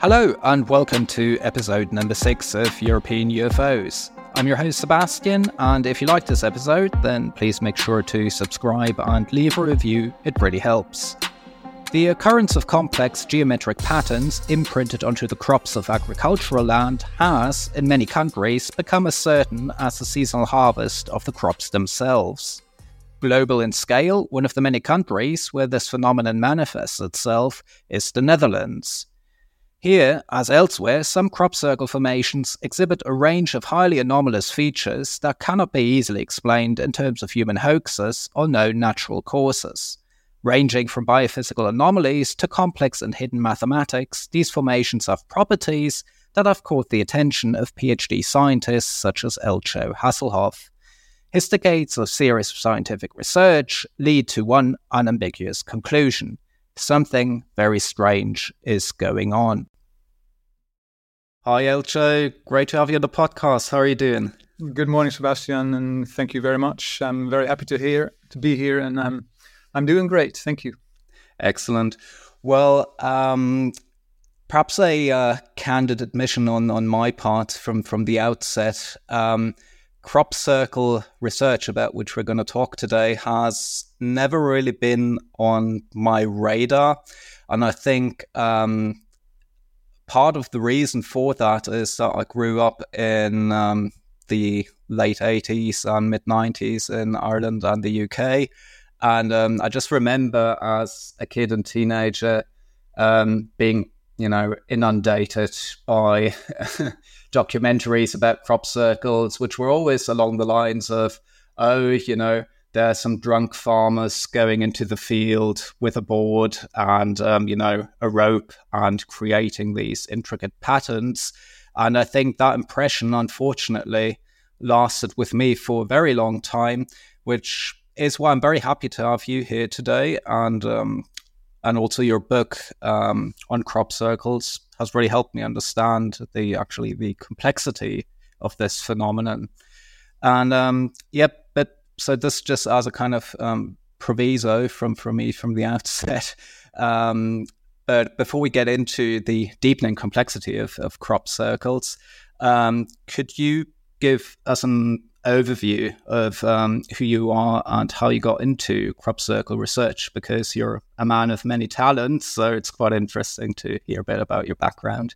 Hello, and welcome to episode number six of European UFOs. I'm your host, Sebastian, and if you like this episode, then please make sure to subscribe and leave a review, it really helps. The occurrence of complex geometric patterns imprinted onto the crops of agricultural land has, in many countries, become as certain as the seasonal harvest of the crops themselves. Global in scale, one of the many countries where this phenomenon manifests itself is the Netherlands. Here, as elsewhere, some crop circle formations exhibit a range of highly anomalous features that cannot be easily explained in terms of human hoaxes or known natural causes. Ranging from biophysical anomalies to complex and hidden mathematics, these formations have properties that have caught the attention of PhD scientists such as Eltjo Haselhoff. His decades of serious scientific research lead to one unambiguous conclusion something very strange is going on. Hi, Eltjo. Great to have you on the podcast. How are you doing? Good morning, Sebastian, and thank you very much. I'm very happy to hear to be here, and I'm I'm doing great. Thank you. Excellent. Well, um, perhaps a uh, candid admission on, on my part from, from the outset. Um, crop circle research, about which we're going to talk today, has never really been on my radar. And I think um, part of the reason for that is that I grew up in um, the late 80s and mid 90s in Ireland and the UK. And um, I just remember as a kid and teenager um, being, you know, inundated by documentaries about crop circles, which were always along the lines of, oh, you know, there are some drunk farmers going into the field with a board and, um, you know, a rope and creating these intricate patterns. And I think that impression, unfortunately, lasted with me for a very long time, which is why I'm very happy to have you here today, and um, and also your book um, on crop circles has really helped me understand the actually the complexity of this phenomenon. And um, yep, but so this just as a kind of um, proviso from from me from the outset. Um, but before we get into the deepening complexity of, of crop circles, um, could you give us an overview of um, who you are and how you got into crop circle research because you're a man of many talents. So it's quite interesting to hear a bit about your background.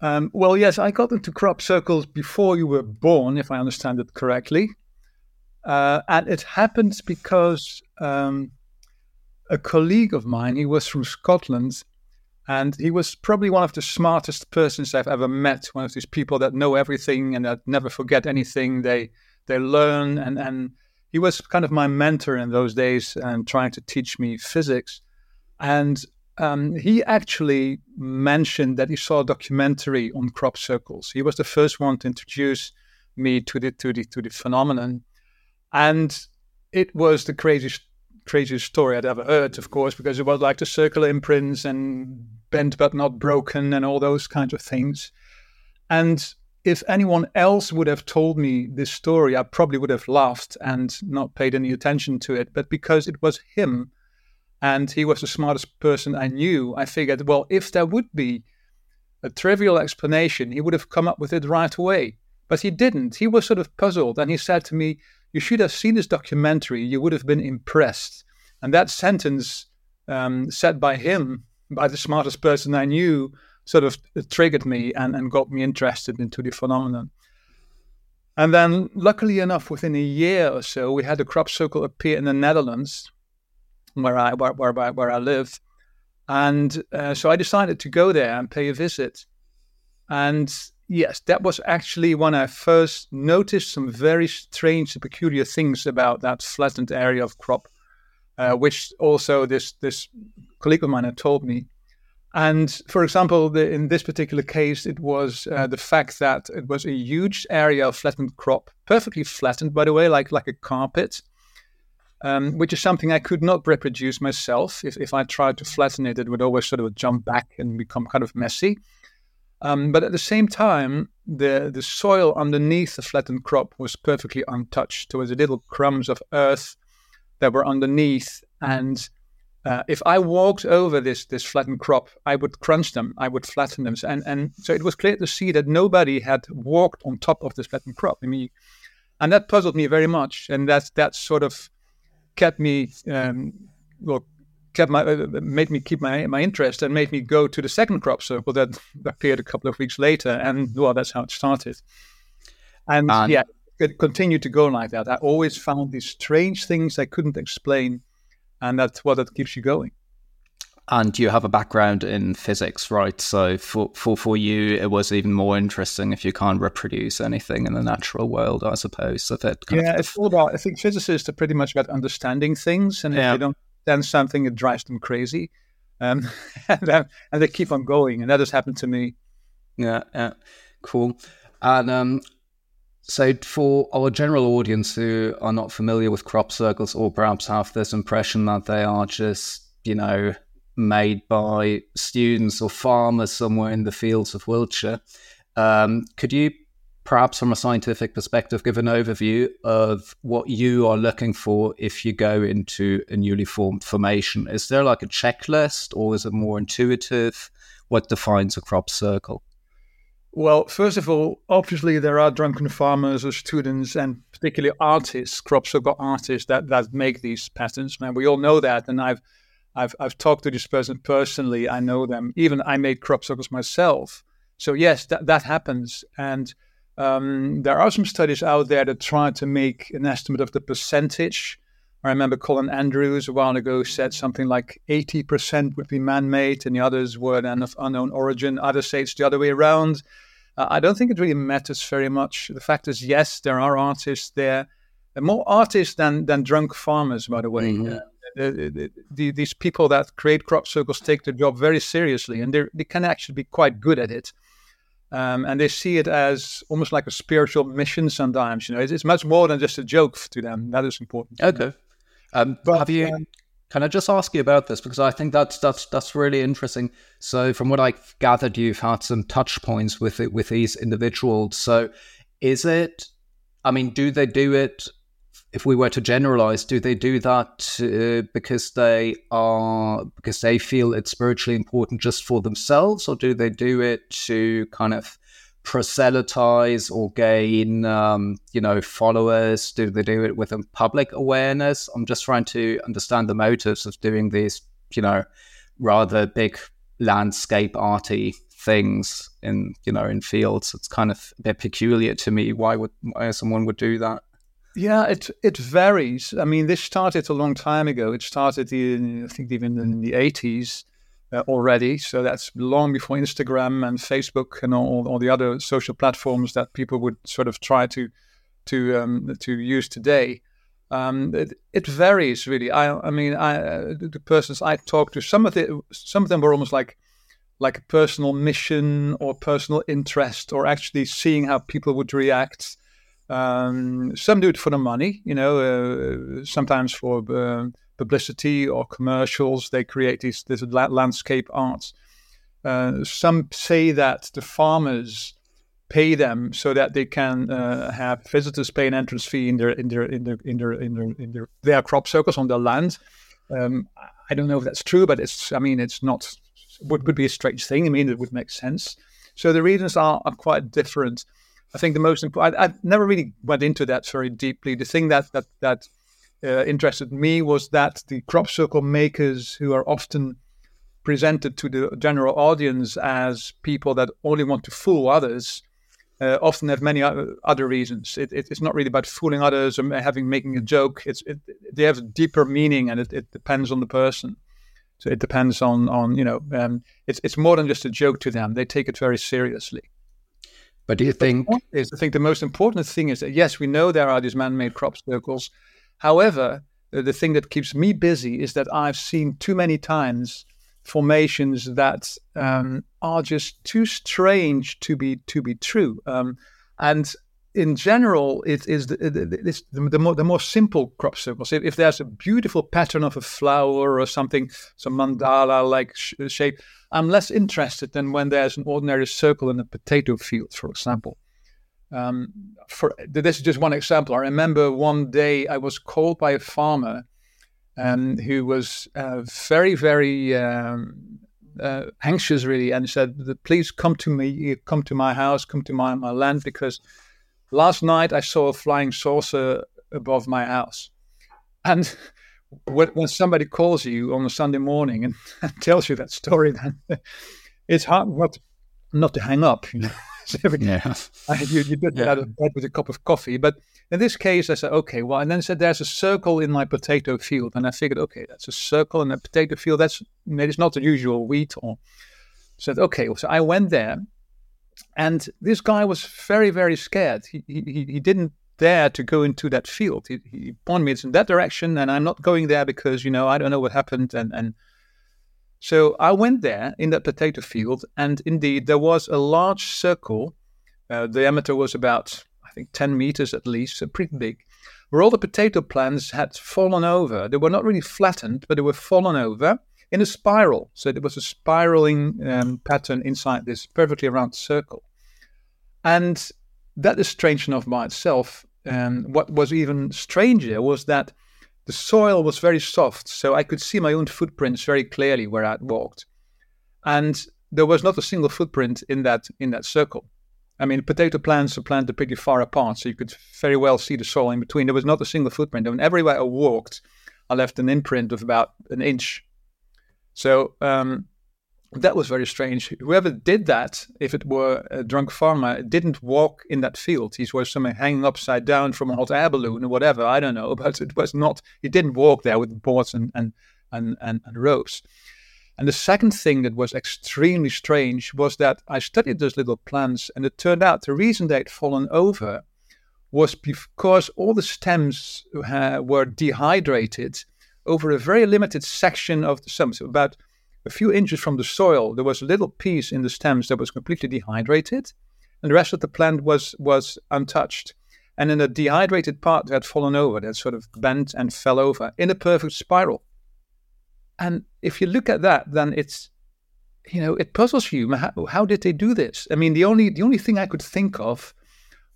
Um, well, yes, I got into crop circles before you were born, if I understand it correctly. Uh, and it happened because um, a colleague of mine, he was from Scotland, and he was probably one of the smartest persons I've ever met. One of these people that know everything and that never forget anything. They they learn and and he was kind of my mentor in those days and trying to teach me physics. And um, he actually mentioned that he saw a documentary on crop circles. He was the first one to introduce me to the to the to the phenomenon, and it was the craziest craziest story I'd ever heard, of course, because it was like the circular imprints and bent but not broken and all those kinds of things. And if anyone else would have told me this story, I probably would have laughed and not paid any attention to it. But because it was him and he was the smartest person I knew, I figured, well, if there would be a trivial explanation, he would have come up with it right away. But he didn't. He was sort of puzzled and he said to me, You should have seen this documentary. You would have been impressed. And that sentence um, said by him by the smartest person I knew sort of triggered me and, and got me interested into the phenomenon. And then, luckily enough, within a year or so, we had a crop circle appear in the Netherlands, where I where where, where I live, and uh, so I decided to go there and pay a visit. And yes, that was actually when I first noticed some very strange and peculiar things about that flattened area of crop, uh, which also this this colleague of mine had told me. And for example, the, in this particular case, it was uh, the fact that it was a huge area of flattened crop, perfectly flattened, by the way, like like a carpet, um, which is something I could not reproduce myself. If, if I tried to flatten it, it would always sort of jump back and become kind of messy. Um, but at the same time, the the soil underneath the flattened crop was perfectly untouched. There was little crumbs of earth that were underneath, and uh, if I walked over this this flattened crop, I would crunch them, I would flatten them, and and so it was clear to see that nobody had walked on top of this flattened crop. I mean, and that puzzled me very much, and that's that sort of kept me um, well kept my uh, made me keep my my interest and made me go to the second crop circle that appeared a couple of weeks later, and well, that's how it started. And, and yeah, it continued to go like that. I always found these strange things I couldn't explain and that's what that keeps you going. And you have a background in physics, right? So for, for for you, it was even more interesting if you can't reproduce anything in the natural world, I suppose. If it yeah, of... it's all about. I think physicists are pretty much about understanding things, and if yeah. they don't understand something, it drives them crazy, um, and, and they keep on going. And that has happened to me. Yeah, yeah, cool. And um, so, for our general audience who are not familiar with crop circles or perhaps have this impression that they are just, you know, made by students or farmers somewhere in the fields of Wiltshire, um, could you perhaps from a scientific perspective give an overview of what you are looking for if you go into a newly formed formation? Is there like a checklist or is it more intuitive? What defines a crop circle? Well, first of all, obviously there are drunken farmers or students and particularly artists, crop circle artists that, that make these patterns. And we all know that. And I've I've I've talked to this person personally. I know them. Even I made crop circles myself. So yes, that that happens. And um, there are some studies out there that try to make an estimate of the percentage. I remember Colin Andrews a while ago said something like 80% would be man-made and the others were then of unknown origin. Others say it's the other way around. Uh, I don't think it really matters very much. The fact is, yes, there are artists there, more artists than than drunk farmers, by the way. Mm-hmm. Uh, the, the, the, these people that create crop circles take their job very seriously, and they can actually be quite good at it. Um, and they see it as almost like a spiritual mission. Sometimes, you know, it's, it's much more than just a joke to them. That is important. Okay. Um, but, have you? Um, can I just ask you about this because I think that's that's that's really interesting. So, from what I've gathered, you've had some touch points with it with these individuals. So, is it? I mean, do they do it? If we were to generalize, do they do that uh, because they are because they feel it's spiritually important just for themselves, or do they do it to kind of proselytize or gain, um, you know, followers? Do they do it with a public awareness? I'm just trying to understand the motives of doing these, you know, rather big landscape arty things in, you know, in fields. It's kind of a bit peculiar to me. Why would why someone would do that? Yeah, it it varies. I mean, this started a long time ago. It started in I think even in the 80s uh, already. So that's long before Instagram and Facebook and all, all the other social platforms that people would sort of try to to um, to use today. Um, it, it, varies really. I, I mean, I, uh, the persons I talked to, some of the some of them were almost like like a personal mission or personal interest, or actually seeing how people would react. Um, some do it for the money, you know, uh, sometimes for uh, publicity or commercials. They create these landscape art. Uh, some say that the farmers pay them so that they can uh, have visitors pay an entrance fee in their in their in their in their in their, in their, their crop circles on their land. Um, I don't know if that's true, but it's I mean it's not would would be a strange thing. I mean it would make sense. So the reasons are, are quite different. I think the most important. I, never really went into that very deeply. The thing that that that uh, interested me was that the crop circle makers, who are often presented to the general audience as people that only want to fool others, uh, often have many other reasons. It, it, it's not really about fooling others or having making a joke. It's it, they have a deeper meaning, and it, it depends on the person. So it depends on on you know um, it's it's more than just a joke to them. They take it very seriously. But do you think? Is I think the most important thing is that yes, we know there are these man-made crop circles, However, the thing that keeps me busy is that I've seen too many times formations that um, are just too strange to be to be true. Um, and in general, it is the, the, the, more, the more simple crop circles. If, if, there's a beautiful pattern of a flower or something, some mandala like sh- shape, I'm less interested than when there's an ordinary circle in a potato field, for example. Um, for this is just one example. I remember one day I was called by a farmer um, who was uh, very, very um, uh, anxious, really, and said, "Please come to me, come to my house, come to my, my land, because last night I saw a flying saucer above my house." And when somebody calls you on a Sunday morning and, tells you that story, then it's hard not not to hang up. You know, yeah. you, you get yeah. out of bed with a cup of coffee, but in this case, I said, okay, well, and then said, there's a circle in my potato field. And I figured, okay, that's a circle in a potato field. That's it's not the usual wheat. Or said, okay. So I went there, and this guy was very, very scared. He, he, he didn't dare to go into that field. He, he pointed me it's in that direction, and I'm not going there because, you know, I don't know what happened. And, and so I went there in that potato field, and indeed, there was a large circle. Uh, diameter was about I think 10 meters at least, so pretty big, where all the potato plants had fallen over. They were not really flattened, but they were fallen over in a spiral. So there was a spiraling um, pattern inside this perfectly round circle. And that is strange enough by itself. And what was even stranger was that the soil was very soft, so I could see my own footprints very clearly where I'd walked. And there was not a single footprint in that in that circle. I mean, potato plants are planted pretty far apart, so you could very well see the soil in between. There was not a single footprint. I mean, everywhere I walked, I left an imprint of about an inch. So um, that was very strange. Whoever did that, if it were a drunk farmer, didn't walk in that field. He was somewhere hanging upside down from a hot air balloon or whatever. I don't know, but it was not. He didn't walk there with boards and and and and, and ropes. And the second thing that was extremely strange was that I studied those little plants, and it turned out the reason they'd fallen over was because all the stems uh, were dehydrated over a very limited section of the stem. So, about a few inches from the soil, there was a little piece in the stems that was completely dehydrated, and the rest of the plant was, was untouched. And in the dehydrated part that had fallen over, that sort of bent and fell over in a perfect spiral. And if you look at that, then it's, you know, it puzzles you. How, how did they do this? I mean, the only the only thing I could think of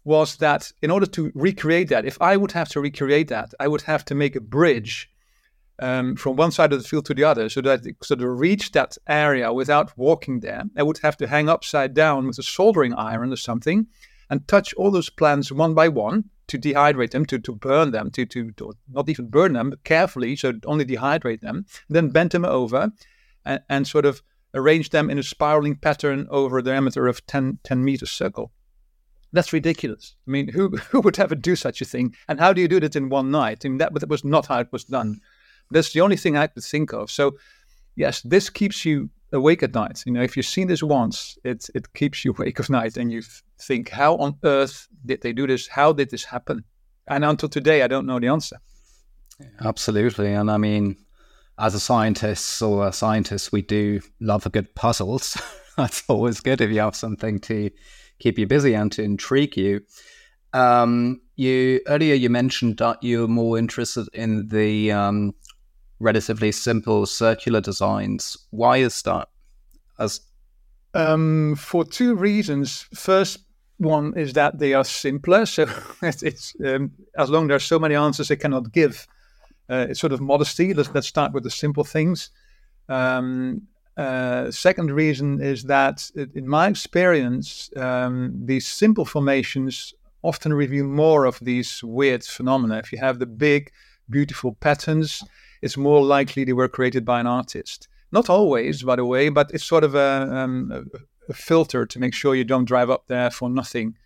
was that in order to recreate that, if I would have to recreate that, I would have to make a bridge um, from one side of the field to the other, so that so to reach that area without walking there, I would have to hang upside down with a soldering iron or something, and touch all those plants one by one to dehydrate them, to, to burn them, to, to, to not even burn them but carefully, so only dehydrate them, then bend them over and, and sort of arrange them in a spiraling pattern over a diameter of 10, 10 meters circle. That's ridiculous. I mean, who, who would ever do such a thing? And how do you do that in one night? I mean, that, that was not how it was done. That's the only thing I could think of. So, yes, this keeps you awake at night. You know, if you've seen this once, it it keeps you awake at night, and you think, how on earth did they do this? How did this happen? And until today, I don't know the answer. Absolutely, and I mean, as a scientist or a scientist, we do love a good puzzles. That's always good if you have something to keep you busy and to intrigue you. Um, you earlier you mentioned that you're more interested in the um, relatively simple circular designs. Why is that? As um, for two reasons. First one is that they are simpler, so it's, it's um, as long as there are so many answers they cannot give. Uh, it's sort of modesty. Let's, let's start with the simple things. Um, uh, second reason is that, in my experience, um, these simple formations often reveal more of these weird phenomena. If you have the big, beautiful patterns, it's more likely they were created by an artist. Not always, by the way, but it's sort of a, um, a filter to make sure you don't drive up there for nothing.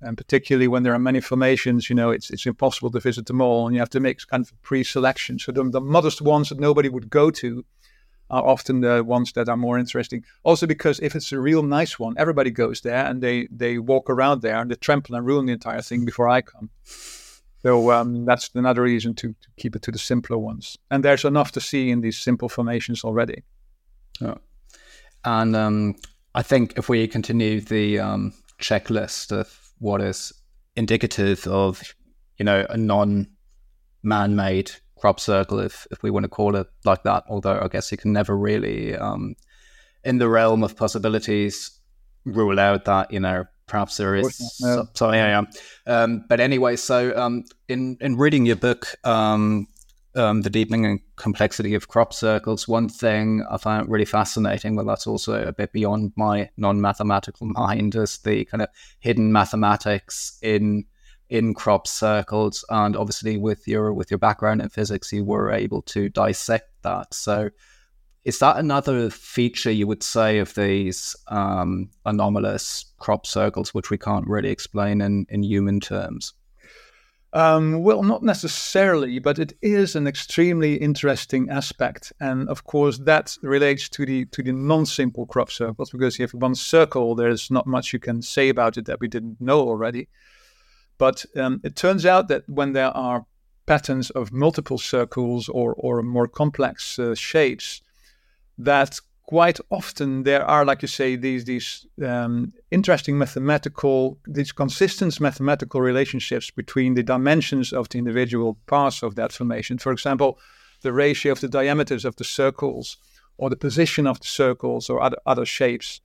And particularly when there are many formations, you know, it's it's impossible to visit them all, and you have to make kind of pre-selection. So the, the modest ones that nobody would go to are often the ones that are more interesting. Also because if it's a real nice one, everybody goes there and they they walk around there and they trample and ruin the entire thing before I come. So um, that's another reason to, to, keep it to the simpler ones. And there's enough to see in these simple formations already. Yeah. And um, I think if we continue the um, checklist of what is indicative of, you know, a non-man-made crop circle, if if we want to call it like that, although I guess you can never really, um, in the realm of possibilities, rule out that you know perhaps there is. No. So, yeah, yeah. Um, but anyway, so um, in in reading your book, um, um, the deepening and complexity of crop circles, one thing I find really fascinating, well, that's also a bit beyond my non-mathematical mind, is the kind of hidden mathematics in in crop circles. And obviously, with your with your background in physics, you were able to dissect that. So, is that another feature you would say of these um, anomalous crop circles, which we can't really explain in in human terms? Um, well, not necessarily, but it is an extremely interesting aspect, and of course that relates to the to the non-simple crop circles because have one circle. There's not much you can say about it that we didn't know already. But um, it turns out that when there are patterns of multiple circles or or more complex uh, shapes, that quite often there are, like you say, these these um, interesting mathematical, these consistent mathematical relationships between the dimensions of the individual parts of that formation. For example, the ratio of the diameters of the circles, or the position of the circles, or other other shapes.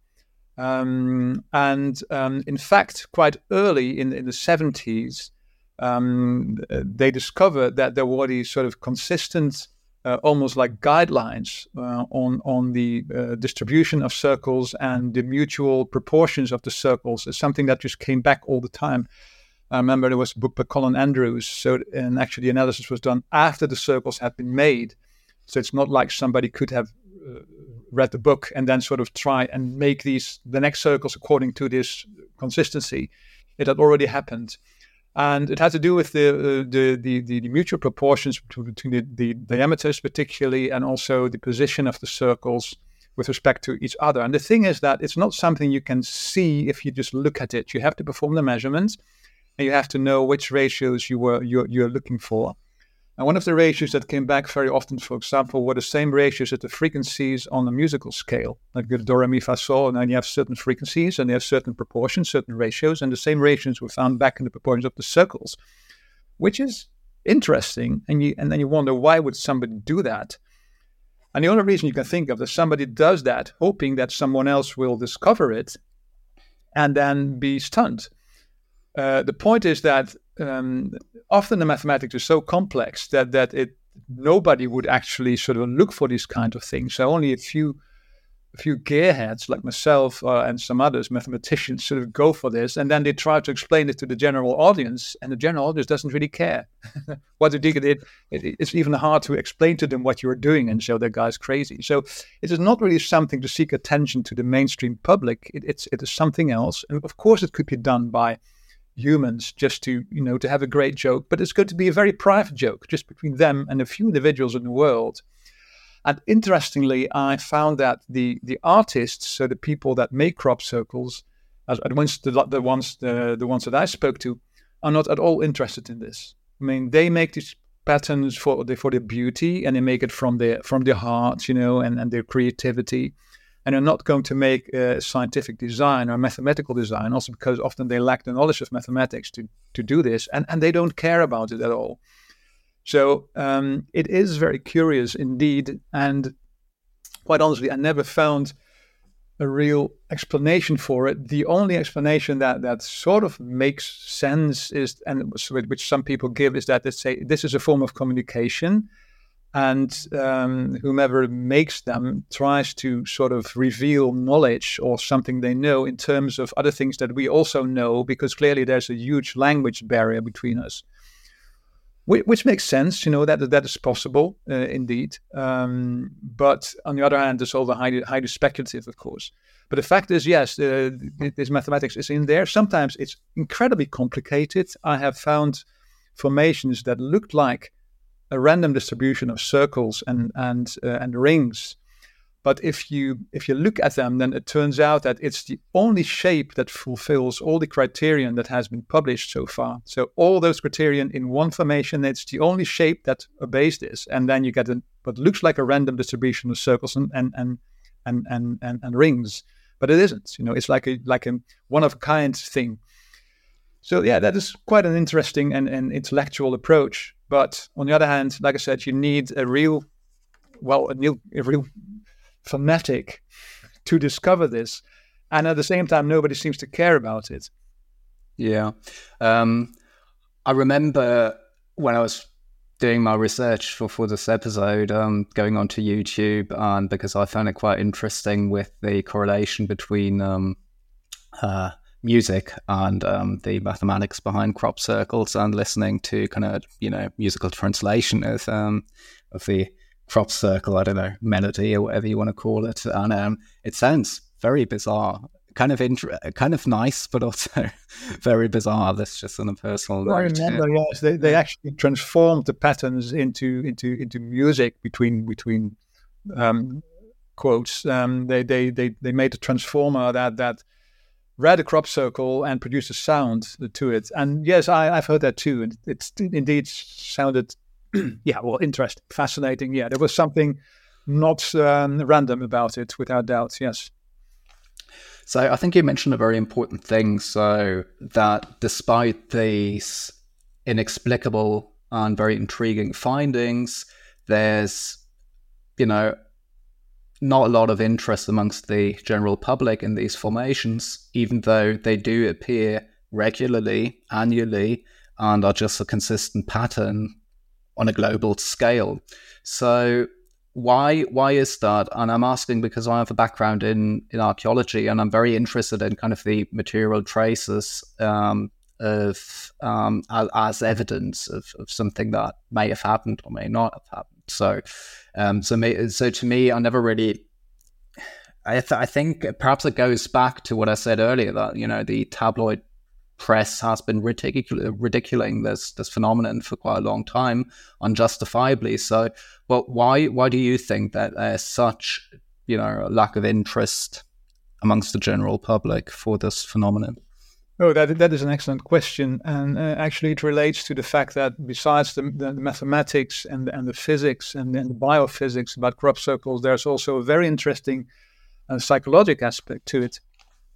Um, and um, in fact, quite early in, in the 70s, um, they discovered that there were these sort of consistent uh, almost like guidelines uh, on on the uh, distribution of circles and the mutual proportions of the circles is something that just came back all the time. I remember there was a book by Colin Andrews, so and actually the analysis was done after the circles had been made, so it's not like somebody could have uh, read the book and then sort of try and make these the next circles according to this consistency. It had already happened and it had to do with the uh, the, the, the, the, mutual proportions between the, the diameters, particularly, and also the position of the circles with respect to each other. And the thing is that it's not something you can see if you just look at it. You have to perform the measurements, and you have to know which ratios you were you're, you're looking for. And one of the ratios that came back very often, for example, were the same ratios as the frequencies on the musical scale, like the do, re, mi, fa, sol. And then you have certain frequencies and they have certain proportions, certain ratios, and the same ratios were found back in the proportions of the circles, which is interesting. And you and then you wonder why would somebody do that? And the only reason you can think of that somebody does that, hoping that someone else will discover it and then be stunned. Uh, the point is that um, often the mathematics is so complex that that it nobody would actually sort of look for these kind of things. So only a few a few gearheads like myself uh, and some others mathematicians sort of go for this and then they try to explain it to the general audience and the general audience doesn't really care. What they do it, it, it's even hard to explain to them what you're doing and show that guy's crazy. So it is not really something to seek attention to the mainstream public. It, it's it is something else. And of course it could be done by humans just to you know to have a great joke but it's going to be a very private joke just between them and a few individuals in the world. And interestingly i found that the the artists so the people that make crop circles as the ones the, the ones the, the ones that i spoke to are not at all interested in this. I mean they make these patterns for the for their beauty and they make it from their from their heart you know and and their creativity and are not going to make a scientific design or mathematical design, also because often they lack the knowledge of mathematics to, to do this, and, and they don't care about it at all. So um, it is very curious indeed, and quite honestly, I never found a real explanation for it. The only explanation that that sort of makes sense is, and which some people give, is that they say this is a form of communication and um, whomever makes them tries to sort of reveal knowledge or something they know in terms of other things that we also know because clearly there's a huge language barrier between us. Which, makes sense you know that that is possible uh, indeed. Um, but on the other hand it's all highly, highly speculative of course. But the fact is yes uh, this mathematics is in there. Sometimes it's incredibly complicated. I have found formations that looked like a random distribution of circles and and uh, and rings. But if you if you look at them, then it turns out that it's the only shape that fulfills all the criterion that has been published so far. So all those criterion in one formation, it's the only shape that obeys this. And then you get a, what looks like a random distribution of circles and and and and and, and, and rings, but it isn't. You know, it's like a like a one of a kind thing. So yeah, that is quite an interesting and, and intellectual approach. But on the other hand, like I said, you need a real, well, a, real, a real fanatic to discover this, and at the same time, nobody seems to care about it. Yeah, um, I remember when I was doing my research for, for this episode, um, going onto YouTube, and because I found it quite interesting with the correlation between um, uh, music and um, the mathematics behind crop circles, and listening to kind of you know musical translation of um, of the crop circle, I don't know melody or whatever you want to call it, and um, it sounds very bizarre kind of inter- kind of nice, but also very bizarre. That's just on a personal well, I remember, yes, they, they actually transformed the patterns into into into music between between um, quotes. Um, they, they they they made a transformer that that read a crop circle and produced a sound to it. And yes, I, I've heard that too, and it indeed sounded yeah, well, interesting, fascinating. Yeah, there was something not um, random about it, without doubt. Yes. So I think you mentioned a very important thing. So that despite these inexplicable and very intriguing findings, there's, you know, not a lot of interest amongst the general public in these formations, even though they do appear regularly, annually, and are just a consistent pattern on a global scale. So why why is that and i'm asking because i have a background in in archaeology and i'm very interested in kind of the material traces um, of um, as, evidence of, of something that may have happened or may not have happened so um, so me, so to me i never really I, th- I think perhaps it goes back to what I said earlier that you know the tabloid press has been ridicul- ridiculing this this phenomenon for quite a long time, unjustifiably. So, well, why why do you think that there's such you know lack of interest amongst the general public for this phenomenon? Oh, that that is an excellent question, and uh, actually it relates to the fact that besides the, the mathematics and and the physics and, and the biophysics about crop circles, there's also a very interesting uh, psychological aspect to it.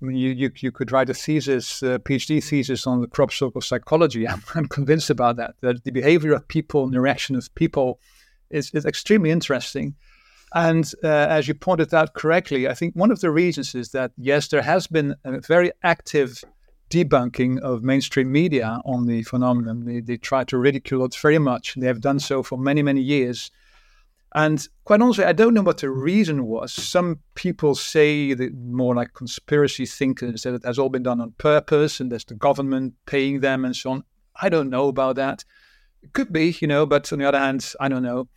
I mean, you, you, you could write a thesis, a PhD thesis on the crop circle psychology. I'm, I'm convinced about that, that the behavior of people and the reaction of people is, is extremely interesting. And uh, as you pointed out correctly, I think one of the reasons is that, yes, there has been a very active debunking of mainstream media on the phenomenon. They, they try to ridicule it very much. They have done so for many, many years. And quite honestly, I don't know what the reason was. Some people say that more like conspiracy thinkers that it has all been done on purpose and there's the government paying them and so on. I don't know about that. It could be, you know, but on the other hand, I don't know.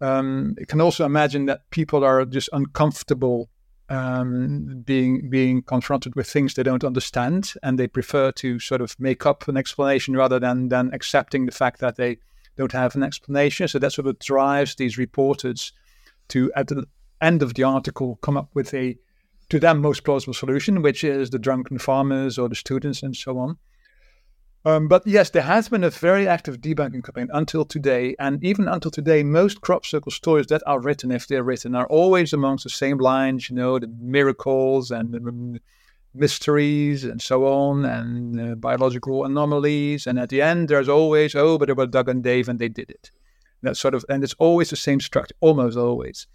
Um, I can also imagine that people are just uncomfortable um, being being confronted with things they don't understand, and they prefer to sort of make up an explanation rather than than accepting the fact that they don't have an explanation. So that's what drives these reporters to, at the end of the article, come up with a, to them, most plausible solution, which is the drunken farmers or the students and so on. Um, but yes, there has been a very active debunking campaign until today. And even until today, most crop circle stories that are written, if they're written, are always amongst the same lines, you know, the miracles and the mysteries and so on, and uh, biological anomalies. And at the end, there's always, oh, but it was Doug and Dave and they did it. That sort of, and it's always the same structure, almost always.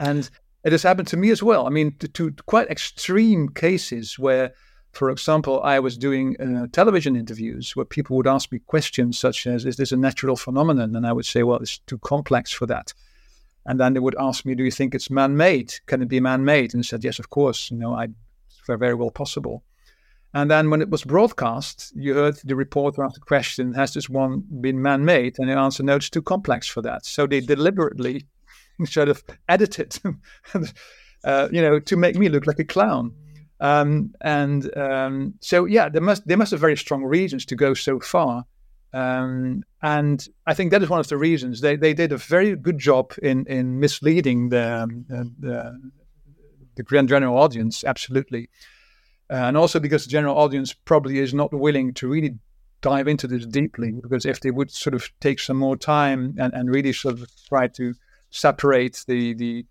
And it has happened to me as well. I mean, to, to quite extreme cases where, for example, I was doing uh, television interviews where people would ask me questions such as, "Is this a natural phenomenon?" And I would say, "Well, it's too complex for that." And then they would ask me, "Do you think it's man-made? Can it be man-made?" And I said, "Yes, of course. You know, I very well possible. And then when it was broadcast, you heard the reporter ask the question, has this one been man-made? And the answer, no, it's too complex for that. So they deliberately sort of edited, uh, you know, to make me look like a clown. Um, and um, so, yeah, there must there must have very strong reasons to go so far. Um, and I think that is one of the reasons they, they did a very good job in in misleading the, um, the the grand general audience, absolutely. Uh, and also because the general audience probably is not willing to really dive into this deeply, because if they would sort of take some more time and, and really sort of try to separate the the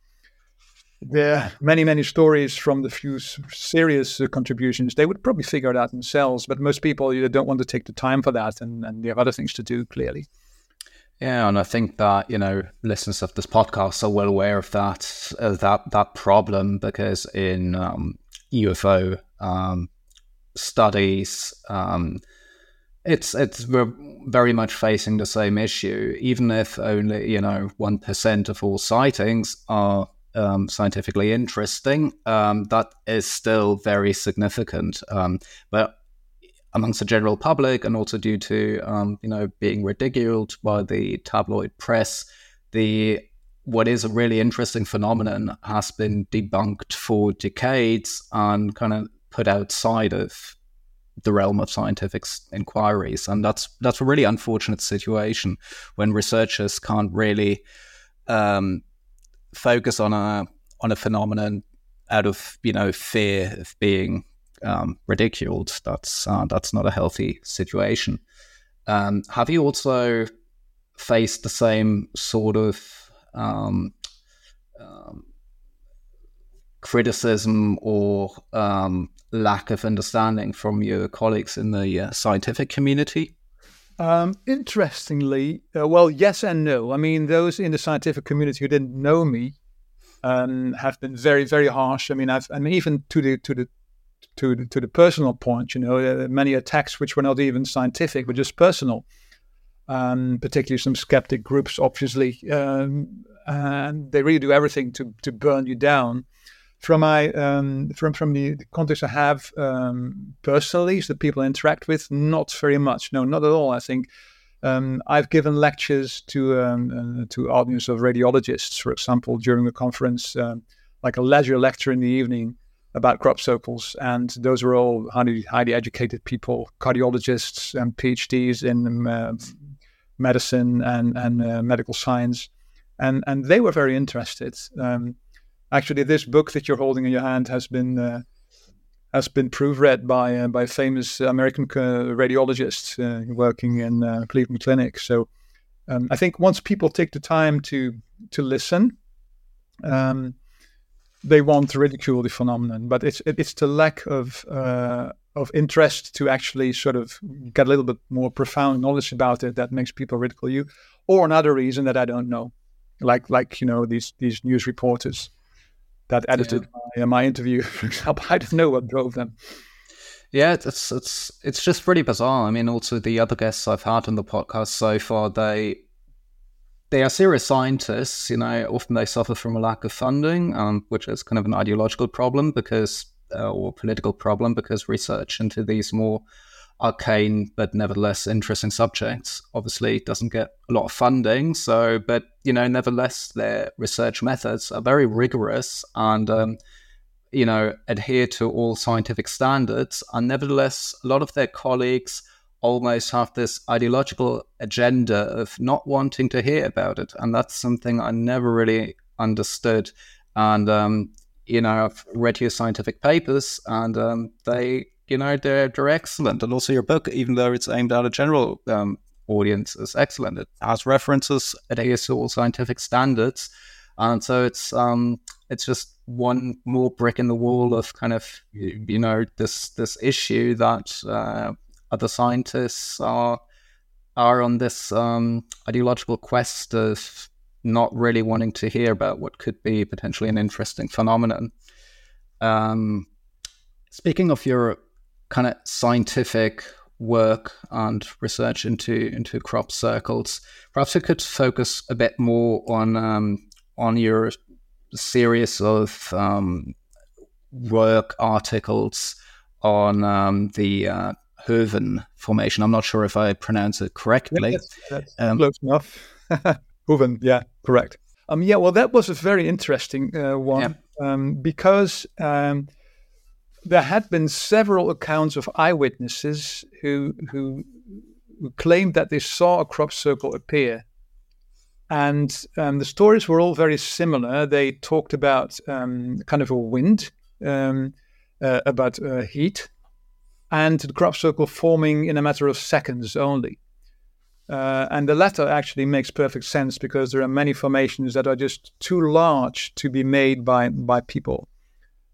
the many many stories from the few serious uh, contributions, they would probably figure it out themselves. But most people you don't want to take the time for that, and, and they have other things to do. Clearly. Yeah, and I think that you know listeners of this podcast are well aware of that uh, that that problem because in um, UFO um, studies, um, It's it's we're very much facing the same issue, even if only you know one percent of all sightings are um, scientifically interesting. Um, that is still very significant, um, but amongst the general public, and also due to um, you know being ridiculed by the tabloid press, the what is a really interesting phenomenon has been debunked for decades and kind of put outside of the realm of scientific inquiries, and that's that's a really unfortunate situation when researchers can't really um, focus on a on a phenomenon out of you know fear of being um, ridiculed. That's uh, that's not a healthy situation. Um, have you also faced the same sort of um, um criticism or um, lack of understanding from your colleagues in the uh, scientific community? Um, interestingly, uh, well, yes and no. I mean, those in the scientific community who didn't know me um, have been very, very harsh. I mean, I've, even to the to the to the, to the personal point, you know, uh, many attacks which were not even scientific, but just personal. Um, particularly some skeptic groups, obviously, um, and they really do everything to to burn you down from my um, from from the, context I have um, personally, the people I interact with, not very much. No, not at all. I think um, I've given lectures to um, uh, to audience of radiologists, for example, during a conference, um, like a leisure lecture in the evening about crop circles, and those were all highly highly educated people, cardiologists and PhDs in uh, medicine and and uh, medical science, and and they were very interested. Um, actually, this book that you're holding in your hand has been uh, has been proofread by uh, by famous American radiologists uh, working in uh, Cleveland Clinic. So um, I think once people take the time to to listen, um, they want to ridicule the phenomenon, but it's it's the lack of uh, of interest to actually sort of get a little bit more profound knowledge about it that makes people ridicule you, or another reason that I don't know, like like you know these these news reporters that edited yeah. my, my interview, for example. I don't know what drove them. Yeah, it's it's it's just really bizarre. I mean, also the other guests I've had on the podcast so far, they they are serious scientists. You know, often they suffer from a lack of funding, um, which is kind of an ideological problem because uh, or political problem because research into these more arcane but nevertheless interesting subjects. Obviously, doesn't get a lot of funding. So, but you know, nevertheless, their research methods are very rigorous and um, you know adhere to all scientific standards. And nevertheless, a lot of their colleagues almost have this ideological agenda of not wanting to hear about it, and that's something I never really understood. And um, you know, I've read your scientific papers, and um, they you know they're they're excellent, and also your book, even though it's aimed at a general um, audience, is excellent. It has references at ASO scientific standards, and so it's um it's just one more brick in the wall of kind of you know this this issue that uh, other scientists are are on this um, ideological quest of not really wanting to hear about what could be potentially an interesting phenomenon. Um, speaking of your kind of scientific work and research into into crop circles. Perhaps you could focus a bit more on um, on your series of um, work articles on um, the uh, Hoeven formation. I'm not sure if I pronounce it correctly. Yeah, that's, um, close enough. Hoeven, yeah, correct. Um, yeah, well, that was a very interesting uh, one yeah. um, because um, there had been several accounts of eyewitnesses who, who, who claimed that they saw a crop circle appear. And um, the stories were all very similar. They talked about um, kind of a wind, um, uh, about uh, heat, and the crop circle forming in a matter of seconds only. Uh, and the latter actually makes perfect sense because there are many formations that are just too large to be made by, by people.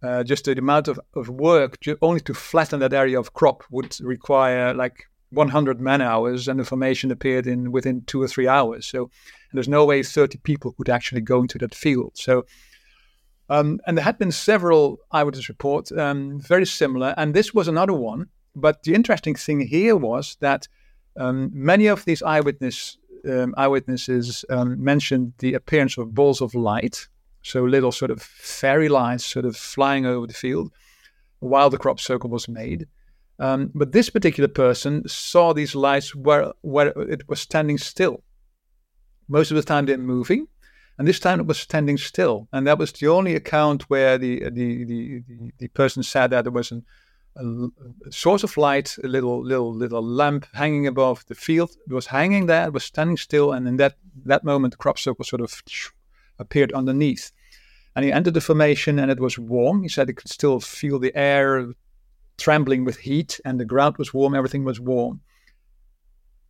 Uh, just the amount of, of work only to flatten that area of crop would require like 100 man hours, and the formation appeared in within two or three hours. So there's no way 30 people could actually go into that field. So, um, and there had been several eyewitness reports, um, very similar, and this was another one. But the interesting thing here was that Um, many of these eyewitness um, eyewitnesses um, mentioned the appearance of balls of light, so little sort of fairy lights sort of flying over the field while the crop circle was made. Um, but this particular person saw these lights where, where it was standing still. Most of the time they're moving, and this time it was standing still. And that was the only account where the the the, the, the person said that there was an, a, a, source of light, a little little little lamp hanging above the field. It was hanging there, it was standing still, and in that that moment the crop circle sort of appeared underneath. And he entered the formation and it was warm. He said he could still feel the air trembling with heat and the ground was warm, everything was warm.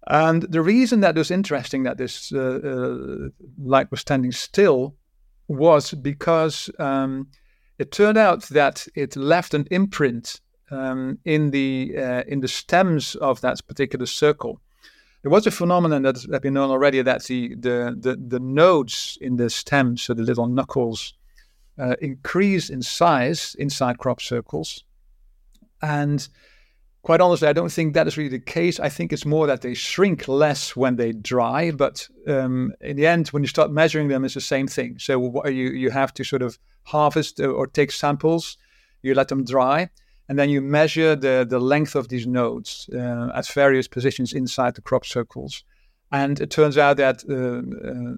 And the reason that was interesting that this uh, uh, light was standing still was because um, it turned out that it left an imprint um, in the uh, in the stems of that particular circle. There was a phenomenon that has been known already that the, the, the, the nodes in the stems, so the little knuckles, uh, increase in size inside crop circles. And quite honestly, I don't think that is really the case. I think it's more that they shrink less when they dry. But um, in the end, when you start measuring them, it's the same thing. So you you have to sort of harvest or take samples, you let them dry, and then you measure the the length of these nodes uh, at various positions inside the crop circles. And it turns out that uh, uh,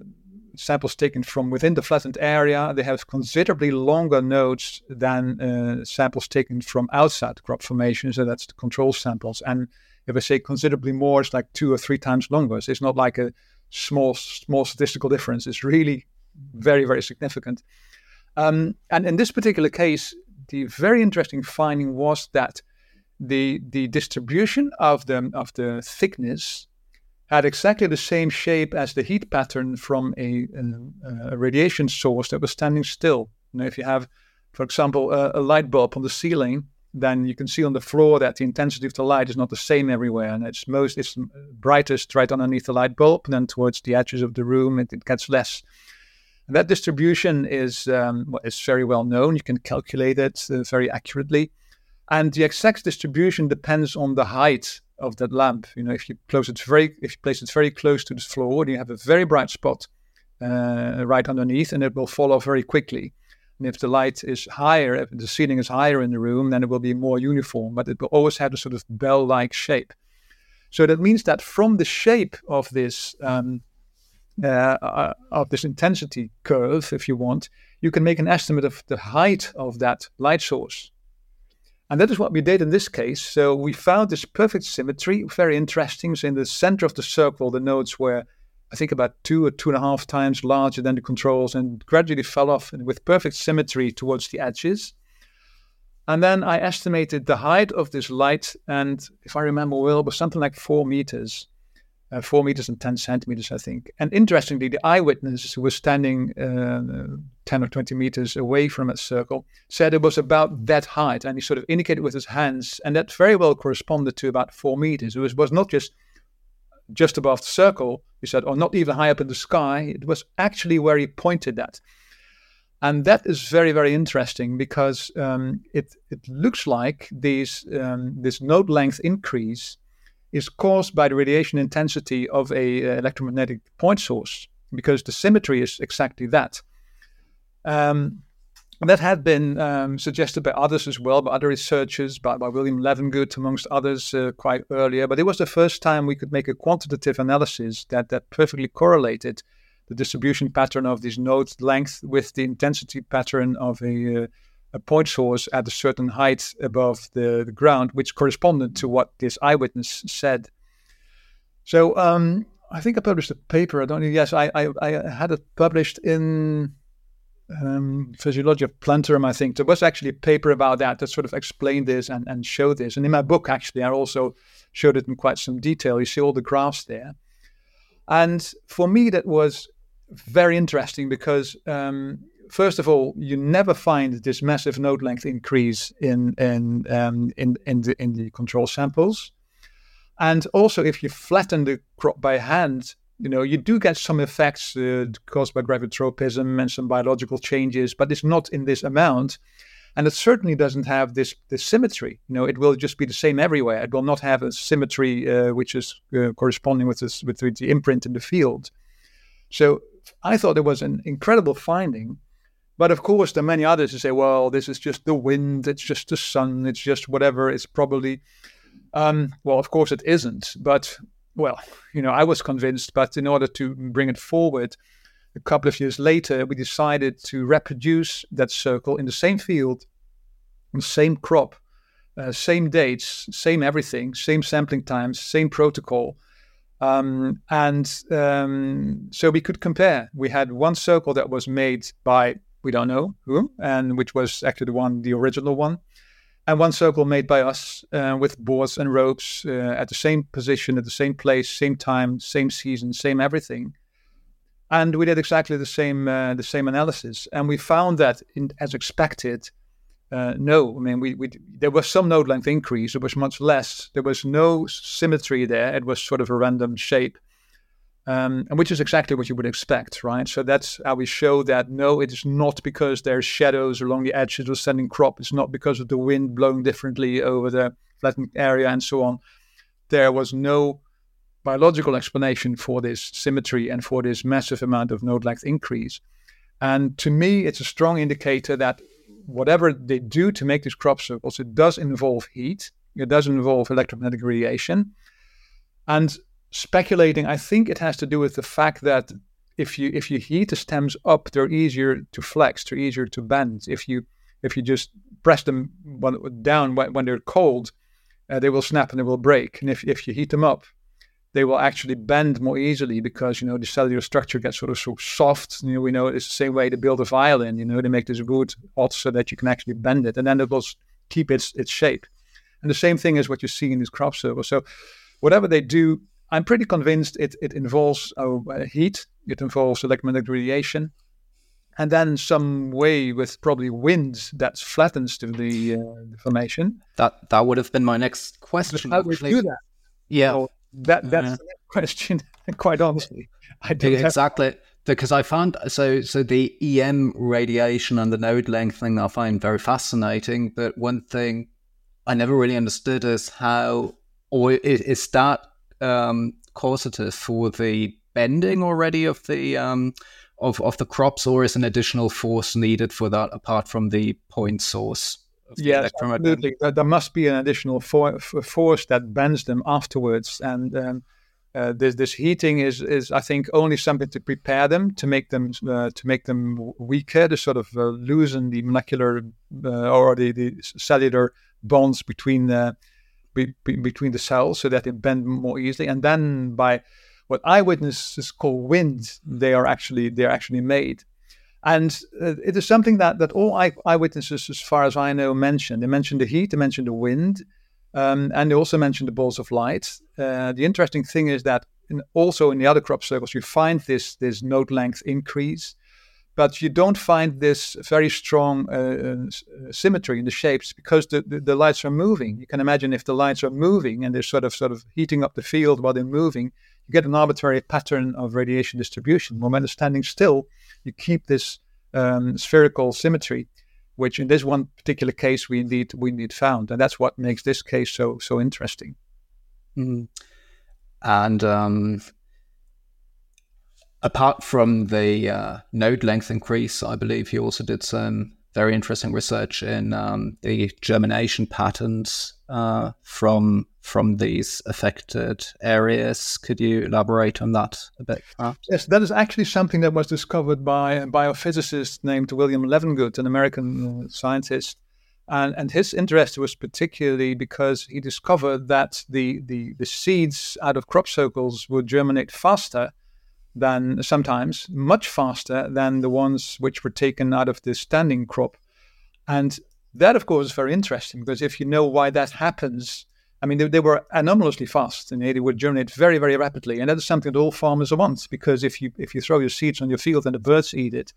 samples taken from within the flattened area, they have considerably longer nodes than uh, samples taken from outside the crop formation. So that's the control samples. And if I say considerably more, it's like two or three times longer. So it's not like a small, small statistical difference. It's really very, very significant. Um, and in this particular case, the very interesting finding was that the the distribution of the of the thickness had exactly the same shape as the heat pattern from a, a, a radiation source that was standing still. Know, if you have, for example, a, a, light bulb on the ceiling, then you can see on the floor that the intensity of the light is not the same everywhere, and it's most it's brightest right underneath the light bulb, and then towards the edges of the room it, it gets less. And that distribution is um, is very well known. You can calculate it uh, very accurately, and the exact distribution depends on the height of that lamp. You know, if you close it very, if you place it very close to the floor, you have a very bright spot uh, right underneath, and it will fall off very quickly. And if the light is higher, if the ceiling is higher in the room, then it will be more uniform, but it will always have a sort of bell-like shape. So that means that from the shape of this um, uh, uh, of this intensity curve, if you want, you can make an estimate of the height of that light source. And that is what we did in this case. So we found this perfect symmetry, very interesting. So in the center of the circle, the nodes were, I think, about two or two and a half times larger than the controls and gradually fell off with perfect symmetry towards the edges. And then I estimated the height of this light, and if I remember well, it was something like four meters uh, four meters and 10 centimeters, I think. And interestingly, the eyewitness who was standing uh, 10 or 20 meters away from that circle said it was about that height. And he sort of indicated with his hands, and that very well corresponded to about four meters. It was, was not just just above the circle, he said, or not even high up in the sky. It was actually where he pointed at. And that is very, very interesting because um, it, it looks like these, um, this node length increase is caused by the radiation intensity of a uh, electromagnetic point source because the symmetry is exactly that. Um, that had been um, suggested by others as well, by other researchers, by, by William Levengood, amongst others, uh, quite earlier. But it was the first time we could make a quantitative analysis that, that perfectly correlated the distribution pattern of these node length with the intensity pattern of a uh, a point source at a certain height above the, the ground, which corresponded to what this eyewitness said. So um, I think I published a paper. I don't know. Yes, I, I, I had it published in um, Physiologia Plantarum, I think. There was actually a paper about that that sort of explained this and, and showed this. And in my book, actually, I also showed it in quite some detail. You see all the graphs there. And for me, that was very interesting because um, first of all, you never find this massive node length increase in in um, in in the in the control samples, and also if you flatten the crop by hand, you know you do get some effects uh, caused by gravitropism and some biological changes, but it's not in this amount. and it certainly doesn't have this this symmetry. You know, it will just be the same everywhere. It will not have a symmetry uh, which is uh, corresponding with this with the imprint in the field. So I thought it was an incredible finding. But of course, there are many others who say, well, this is just the wind, it's just the sun, it's just whatever, it's probably. Um, well, of course, it isn't. But, well, you know, I was convinced, but in order to bring it forward, a couple of years later, we decided to reproduce that circle in the same field, the same crop, uh, same dates, same everything, same sampling times, same protocol. Um, and um, so we could compare. We had one circle that was made by we don't know who, and which was actually the one, the original one, and one circle made by us uh, with boards and ropes uh, at the same position, at the same place, same time, same season, same everything. And we did exactly the same uh, the same analysis, and we found that, in, as expected, uh, no, I mean, we, we there was some node length increase. It was much less. There was no symmetry there. It was sort of a random shape, um, and which is exactly what you would expect, right? So that's how we show that no, it is not because there's shadows along the edges of sending crop. It's not because of the wind blowing differently over the flattened area and so on. There was no biological explanation for this symmetry and for this massive amount of node length increase. And to me, it's a strong indicator that whatever they do to make these crop circles, it does involve heat, it does involve electromagnetic radiation. And speculating, I think it has to do with the fact that if you if you heat the stems up, they're easier to flex, they're easier to bend. If you if you just press them down when, they're cold, uh, they will snap and they will break. And if, if you heat them up, they will actually bend more easily because you know the cellular structure gets sort of so soft. You know, we know it's the same way to build a violin. You know, they make this wood hot so that you can actually bend it, and then it will keep its its shape. And the same thing is what you see in these crop circles. So, whatever they do, I'm pretty convinced it it involves uh, heat, it involves electromagnetic radiation, and then some way with probably wind that flattens to the, uh, formation. That that would have been my next question. How do we do that? Yeah. So, that that's yeah. the question. Quite honestly, I don't exactly have... because I found so so the EM radiation and the node lengthening I find very fascinating. But one thing I never really understood is how or is that um, causative for the bending already of the um, of of the crops, or is an additional force needed for that apart from the point source? yes, absolutely. There must be an additional for, force that bends them afterwards, and um, uh, this this heating is is I think only something to prepare them to make them uh, to make them weaker, to sort of uh, loosen the molecular uh, or the, the cellular bonds between the be, between the cells so that they bend more easily, and then by what eyewitnesses call wind, they are actually they are actually made. And uh, it is something that, that all eye- eyewitnesses, as far as I know, mentioned. They mentioned the heat, they mentioned the wind, um, and they also mentioned the balls of light. Uh, the interesting thing is that in, also in the other crop circles, you find this, this node length increase, but you don't find this very strong uh, uh, symmetry in the shapes because the, the, the, lights are moving. You can imagine if the lights are moving and they're sort of sort of heating up the field while they're moving, you get an arbitrary pattern of radiation distribution. When they're standing still, you keep this um, spherical symmetry, which in this one particular case we indeed we indeed found, and that's what makes this case so so interesting. Mm. And um, apart from the uh, node length increase, I believe he also did some very interesting research in um, the germination patterns uh, from from these affected areas. Could you elaborate on that a bit? Yes, that is actually something that was discovered by a biophysicist named William Levengood, an American uh, scientist. And, and his interest was particularly because he discovered that the, the, the seeds out of crop circles would germinate faster than sometimes, much faster than the ones which were taken out of the standing crop. And that, of course, is very interesting because if you know why that happens, I mean, they, they, were anomalously fast and they would germinate very, very rapidly. And that is something that all farmers want because if you if you throw your seeds on your field and the birds eat it,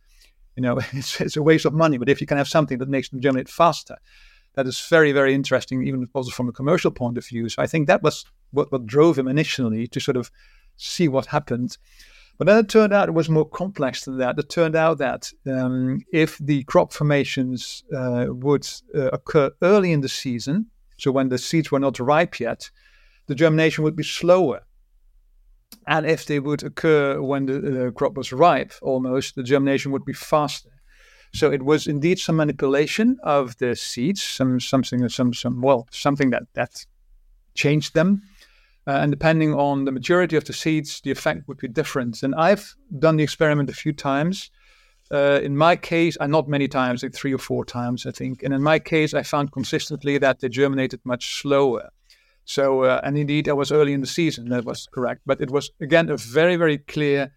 you know, it's, it's a waste of money. But if you can have something that makes them germinate faster, that is very, very interesting, even also from a commercial point of view. So I think that was what, what drove him initially to sort of see what happened. But then it turned out it was more complex than that. It turned out that um, if the crop formations uh, would uh, occur early in the season, so when the seeds were not ripe yet, the germination would be slower. And if they would occur when the, the crop was ripe, almost, the germination would be faster. So it was indeed some manipulation of the seeds, some something, some some well, something that that changed them. Uh, and depending on the maturity of the seeds, the effect would be different. And I've done the experiment a few times. Uh, in my case, and not many times, like three or four times, I think. And in my case, I found consistently that they germinated much slower. So, uh, and indeed, that was early in the season. That was correct. But it was, again, a very, very clear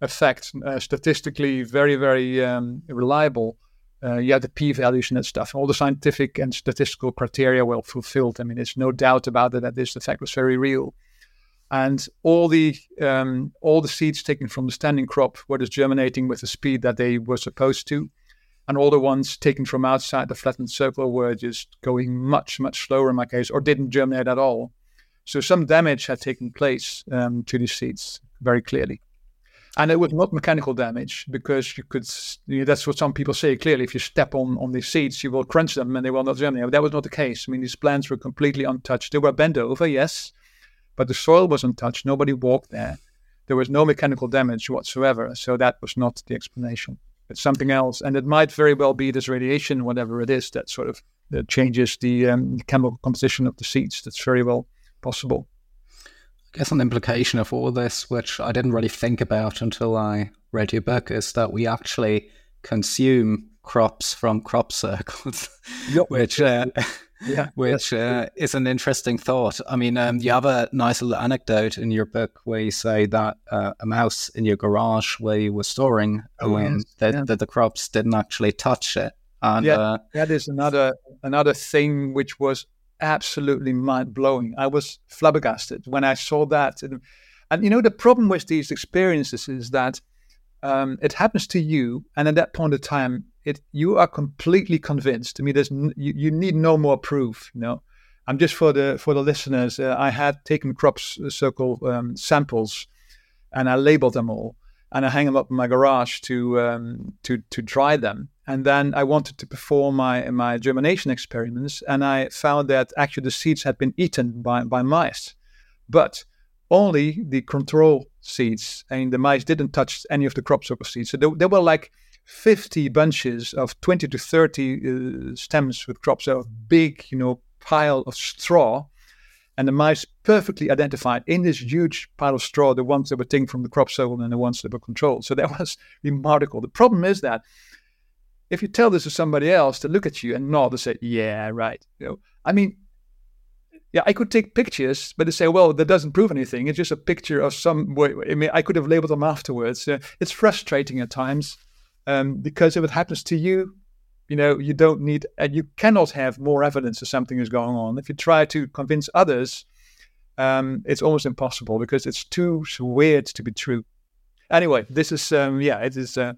effect, uh, statistically very, very um, reliable. Uh, yeah, the p values and that stuff. All the scientific and statistical criteria were fulfilled. I mean, there's no doubt about it that this effect was very real. And all the um, all the seeds taken from the standing crop were just germinating with the speed that they were supposed to, and all the ones taken from outside the flattened circle were just going much much slower in my case, or didn't germinate at all. So some damage had taken place um, to the seeds very clearly. And it was not mechanical damage because you could, you know, that's what some people say clearly. If you step on, on these seeds, you will crunch them and they will not germinate. That was not the case. I mean, these plants were completely untouched. They were bent over, yes, but the soil was untouched. Nobody walked there. There was no mechanical damage whatsoever. So that was not the explanation. It's something else. And it might very well be this radiation, whatever it is, that sort of that changes the um, chemical composition of the seeds. That's very well possible guess an implication of all this, which I didn't really think about until I read your book, is that we actually consume crops from crop circles, yep. which uh, yeah, which uh, is an interesting thought. I mean, um, you have a nice little anecdote in your book where you say that uh, a mouse in your garage where you were storing oh, yes. that, yeah. that the crops didn't actually touch it. And, yeah, uh, that is another another thing which was absolutely mind blowing. I was flabbergasted when I saw that. And, and, you know, the problem with these experiences is that um, it happens to you, and at that point of time, it you are completely convinced. I mean, there's n- you, you need no more proof. You know, I'm just for the for the listeners. Uh, I had taken crop circle um, samples, and I labeled them all, and I hang them up in my garage to um, to to dry them. And then I wanted to perform my my germination experiments, and I found that actually the seeds had been eaten by, by mice, but only the control seeds, and the mice didn't touch any of the crop circle seeds. So there, there were like 50 bunches of 20 to 30 uh, stems with crops, a big, you know, pile of straw. And the mice perfectly identified in this huge pile of straw the ones that were taken from the crop circle and the ones that were controlled. So that was remarkable. The problem is that if you tell this to somebody else to look at you and nod and say, "Yeah, right," you know, I mean, yeah, I could take pictures, but they say, "Well, that doesn't prove anything. It's just a picture of some." I mean, I could have labeled them afterwards. Uh, it's frustrating at times um, because if it happens to you, you know, you don't need, and you cannot have more evidence that something is going on. If you try to convince others, um, it's almost impossible because it's too weird to be true. Anyway, this is, um, yeah, it is. Uh,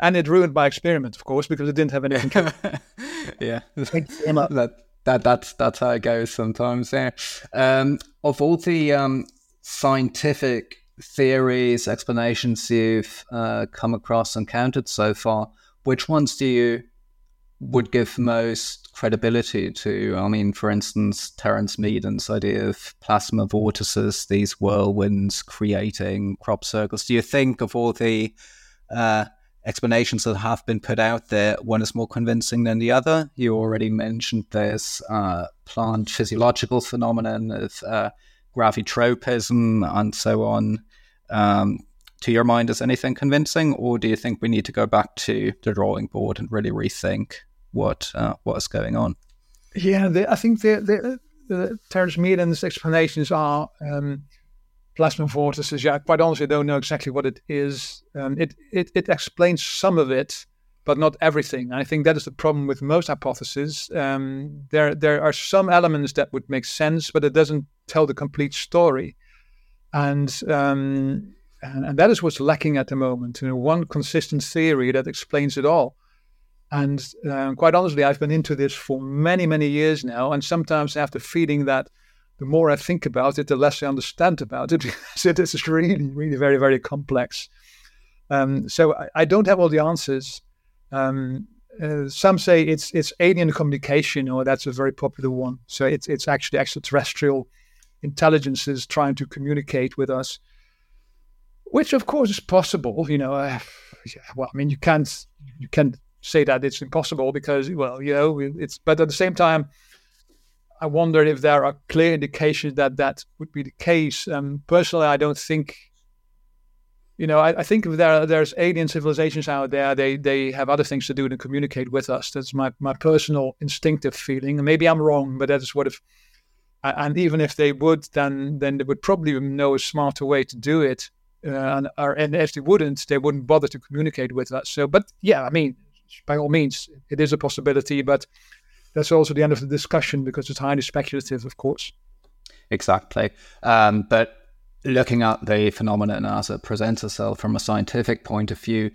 and it ruined my experiment, of course, because it didn't have anything. yeah, that that that's that's how it goes sometimes. Yeah. Um, of all the um, scientific theories, explanations you've uh, come across and counted so far, which ones do you would give most credibility to? I mean, for instance, Terence Meaden's idea of plasma vortices, these whirlwinds creating crop circles. Do you think of all the uh, explanations that have been put out there, one is more convincing than the other. You already mentioned this uh, plant physiological phenomenon of uh, gravitropism and so on. Um, to your mind, is anything convincing, or do you think we need to go back to the drawing board and really rethink what uh, what is going on? Yeah, the, I think the, the, the Terence Meaden's explanations are um, plasma vortices. Yeah, quite honestly, I don't know exactly what it is. Um, it, it it explains some of it, but not everything. I think that is the problem with most hypotheses. Um, there there are some elements that would make sense, but it doesn't tell the complete story, and um, and, and that is what's lacking at the moment. You know, one consistent theory that explains it all. And um, quite honestly, I've been into this for many, many years now. And sometimes after feeling that the more I think about it, the less I understand about it. so this is really, really very, very complex. Um, so I, I, don't have all the answers. Um, uh, some say it's it's alien communication, or that's a very popular one. So it's it's actually extraterrestrial intelligences trying to communicate with us, which of course is possible. You know, uh, well, I mean, you can't you can't say that it's impossible because well, you know, it's but at the same time. I wonder if there are clear indications that that would be the case. Um, personally, I don't think you know, I, I, think if there there's alien civilizations out there, they they have other things to do than communicate with us. That's my my personal instinctive feeling. And maybe I'm wrong, but that is what if. And even if they would, then then they would probably know a smarter way to do it. Uh, and, or, and if they wouldn't, they wouldn't bother to communicate with us. So, but yeah, I mean, by all means, it is a possibility. But that's also the end of the discussion because it's highly speculative, of course. Exactly. Um, but looking at the phenomenon as it presents itself from a scientific point of view,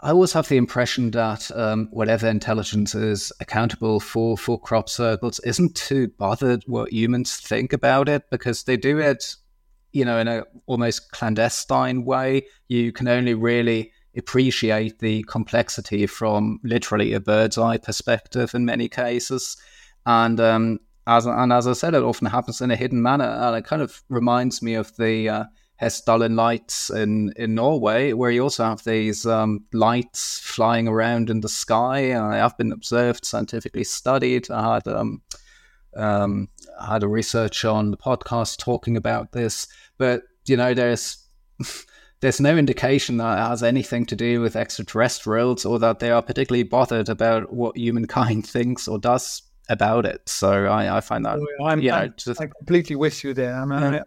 I always have the impression that um, whatever intelligence is accountable for for crop circles isn't too bothered what humans think about it because they do it, you know, in a almost clandestine way. You can only really appreciate the complexity from literally a bird's eye perspective in many cases. And um, as and as I said, it often happens in a hidden manner, and it kind of reminds me of the uh, Hessdalen lights in in Norway, where you also have these um, lights flying around in the sky. I have been observed, scientifically studied. I had um, um, I had a research on the podcast talking about this, but you know, there's there's no indication that it has anything to do with extraterrestrials or that they are particularly bothered about what humankind thinks or does about it. So I, I find that oh, I'm, you know, I'm, just... I'm, completely with you there. I mean, yeah.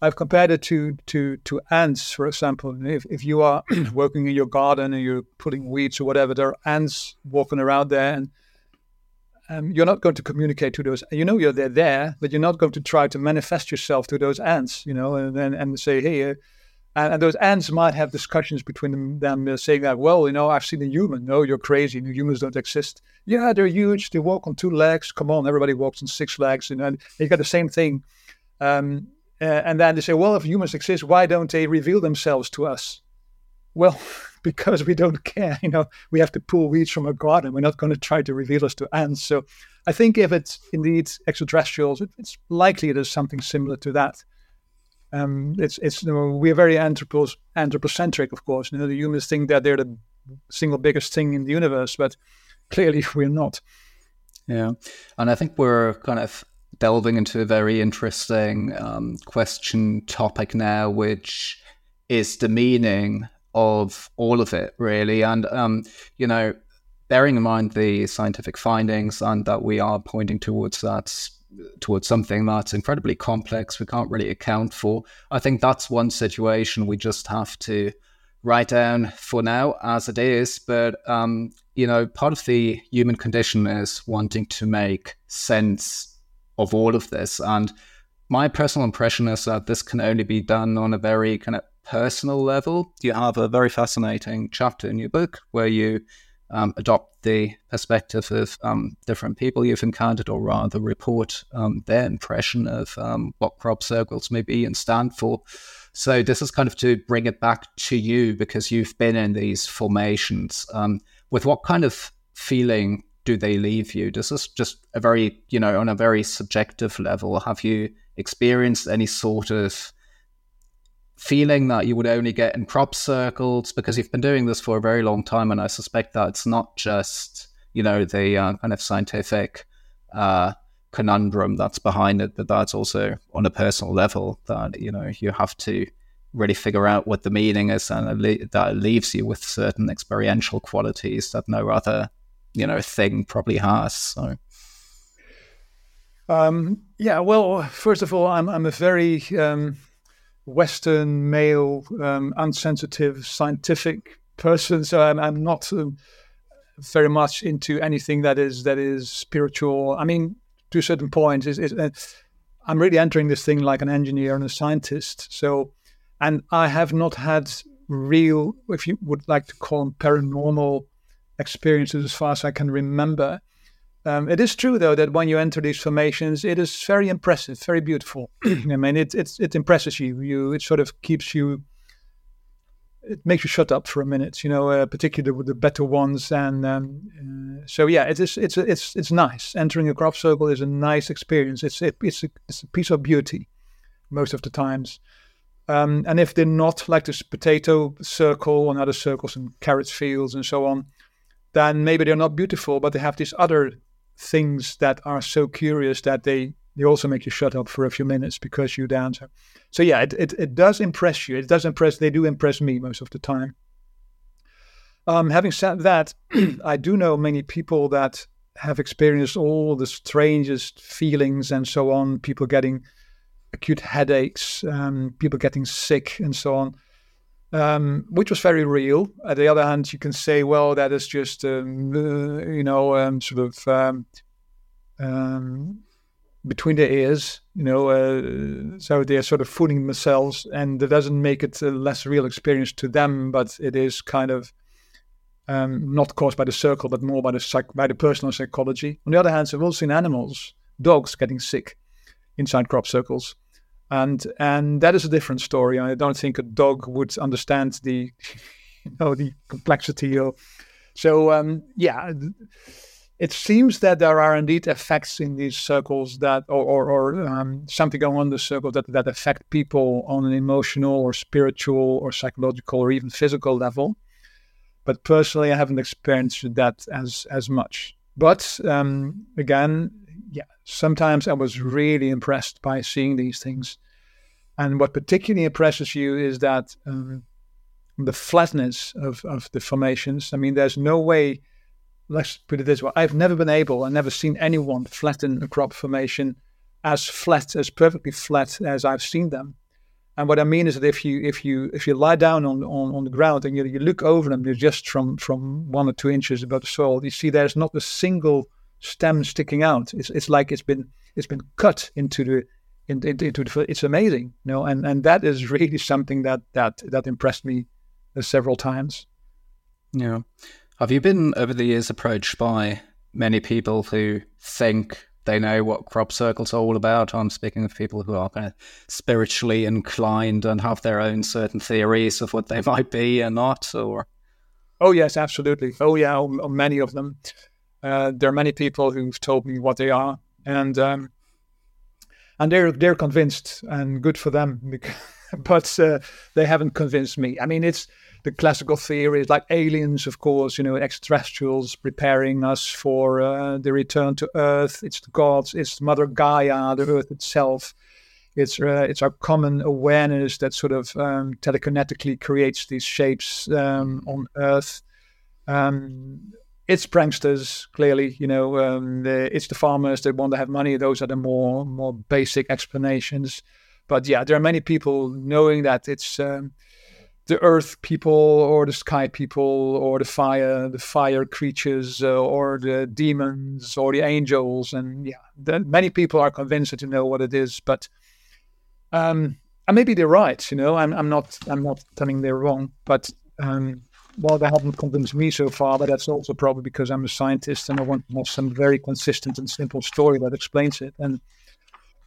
I, have compared it to to to ants, for example. If if you are working in your garden and you're putting weeds or whatever, there are ants walking around there, and um, you're not going to communicate to those. You know you're there, there, but you're not going to try to manifest yourself to those ants. You know, and and, and say, hey. Uh, and, and, those ants might have discussions between them, uh, saying that, well, you know, I've seen a human. No, you're crazy. humans don't exist. Yeah, they're huge. They walk on two legs. Come on, everybody walks on six legs. And, and you got the same thing. Um, uh, and then they say, well, if humans exist, why don't they reveal themselves to us? Well, because we don't care. You know, we have to pull weeds from a garden. We're not going to try to reveal us to ants. So I think if it's indeed extraterrestrials, it, it's likely there's something similar to that. Um, it's it's you know, we're very anthropos, anthropocentric, of course. You know, the humans think that they're the single biggest thing in the universe, but clearly we're not. Yeah, and I think we're kind of delving into a very interesting um, question topic now, which is the meaning of all of it, really. And um, you know, bearing in mind the scientific findings and that we are pointing towards that towards something that's incredibly complex we can't really account for. I think that's one situation we just have to write down for now as it is but um, you know part of the human condition is wanting to make sense of all of this and my personal impression is that this can only be done on a very kind of personal level. You have a very fascinating chapter in your book where you um, adopt the perspective of um, different people you've encountered, or rather report um, their impression of um, what crop circles may be and stand for. So this is kind of to bring it back to you because you've been in these formations. Um, with what kind of feeling do they leave you? This is just a very, you know, on a very subjective level. Have you experienced any sort of feeling that you would only get in crop circles because you've been doing this for a very long time and i suspect that it's not just you know the uh, kind of scientific uh, conundrum that's behind it but that's also on a personal level that you know you have to really figure out what the meaning is and that leaves you with certain experiential qualities that no other you know thing probably has so. Um, yeah well first of all i'm, I'm a very um Western male, um, unsensitive, scientific person. So I'm, I'm not um, very much into anything that is that is spiritual. I mean, to a certain point, is, uh, I'm really entering this thing like an engineer and a scientist. So, and I have not had real, if you would like to call them paranormal experiences, as far as I can remember. Um, it is true, though, that when you enter these formations, it is very impressive, very beautiful. I mean, it, it, it impresses you. You It sort of keeps you, it makes you shut up for a minute, you know, uh, particularly with the better ones. And um, uh, so, yeah, it is, it's, it's, it's nice. Entering a crop circle is a nice experience. It's, it, it's, a, it's a piece of beauty most of the times. Um, and if they're not like this potato circle and other circles and carrot fields and so on, then maybe they're not beautiful, but they have these other things that are so curious that they they also make you shut up for a few minutes because you dance. So yeah, it, it, it does impress you. It does impress. They do impress me most of the time. Um, having said that, I do know many people that have experienced all the strangest feelings and so on. People getting acute headaches, um, people getting sick, and so on um, which was very real. On the other hand, you can say, well, that is just, um, uh, you know, um, sort of um, um, between the ears, you know, uh, so they're sort of fooling themselves, and that doesn't make it a less real experience to them, but it is kind of um, not caused by the circle, but more by the psych- by the personal psychology. On the other hand, I've also seen animals, dogs getting sick inside crop circles and and that is a different story. I don't think a dog would understand the you know the complexity of. So um, yeah, it seems that there are indeed effects in these circles that, or or, or um, something going on the circle that that affect people on an emotional or spiritual or psychological or even physical level. But personally, I haven't experienced that as as much. But um, again, yeah, sometimes I was really impressed by seeing these things. And what particularly impresses you is that um, the flatness of, of the formations. I mean, there's no way, let's put it this way I've never been able, I've never seen anyone flatten a crop formation as flat, as perfectly flat as I've seen them. And what I mean is that if you if you if you lie down on, on, on the ground and you, you look over them, you're just from from one or two inches above the soil, you see there's not a single stem sticking out. It's it's like it's been it's been cut into the into, into the, it's amazing, you know, and and that is really something that that that impressed me uh, several times. Yeah, have you been over the years approached by many people who think they know what crop circles are all about? I'm speaking of people who are kind of spiritually inclined and have their own certain theories of what they might be and not, or. Oh yes, absolutely. Oh yeah, many of them. Uh, there are many people who've told me what they are, and um, and they're they're convinced, and good for them. but uh, they haven't convinced me. I mean, it's the classical theories like aliens, of course, you know, extraterrestrials preparing us for uh, the return to Earth. It's the gods, it's Mother Gaia, the Earth itself. It's uh, it's our common awareness that sort of um, telekinetically creates these shapes um, on Earth. Um, it's pranksters clearly you know um, the, it's the farmers that want to have money. Those are the more more basic explanations. But yeah there are many people knowing that it's um, the earth people or the sky people or the fire the fire creatures uh, or the demons or the angels. And yeah the, many people are convinced to know what it is. But um and maybe they're right you know i'm, I'm not i'm not telling they're wrong. But um well, they haven't convinced me so far, but that's also probably because I'm a scientist and I want to have some very consistent and simple story that explains it. And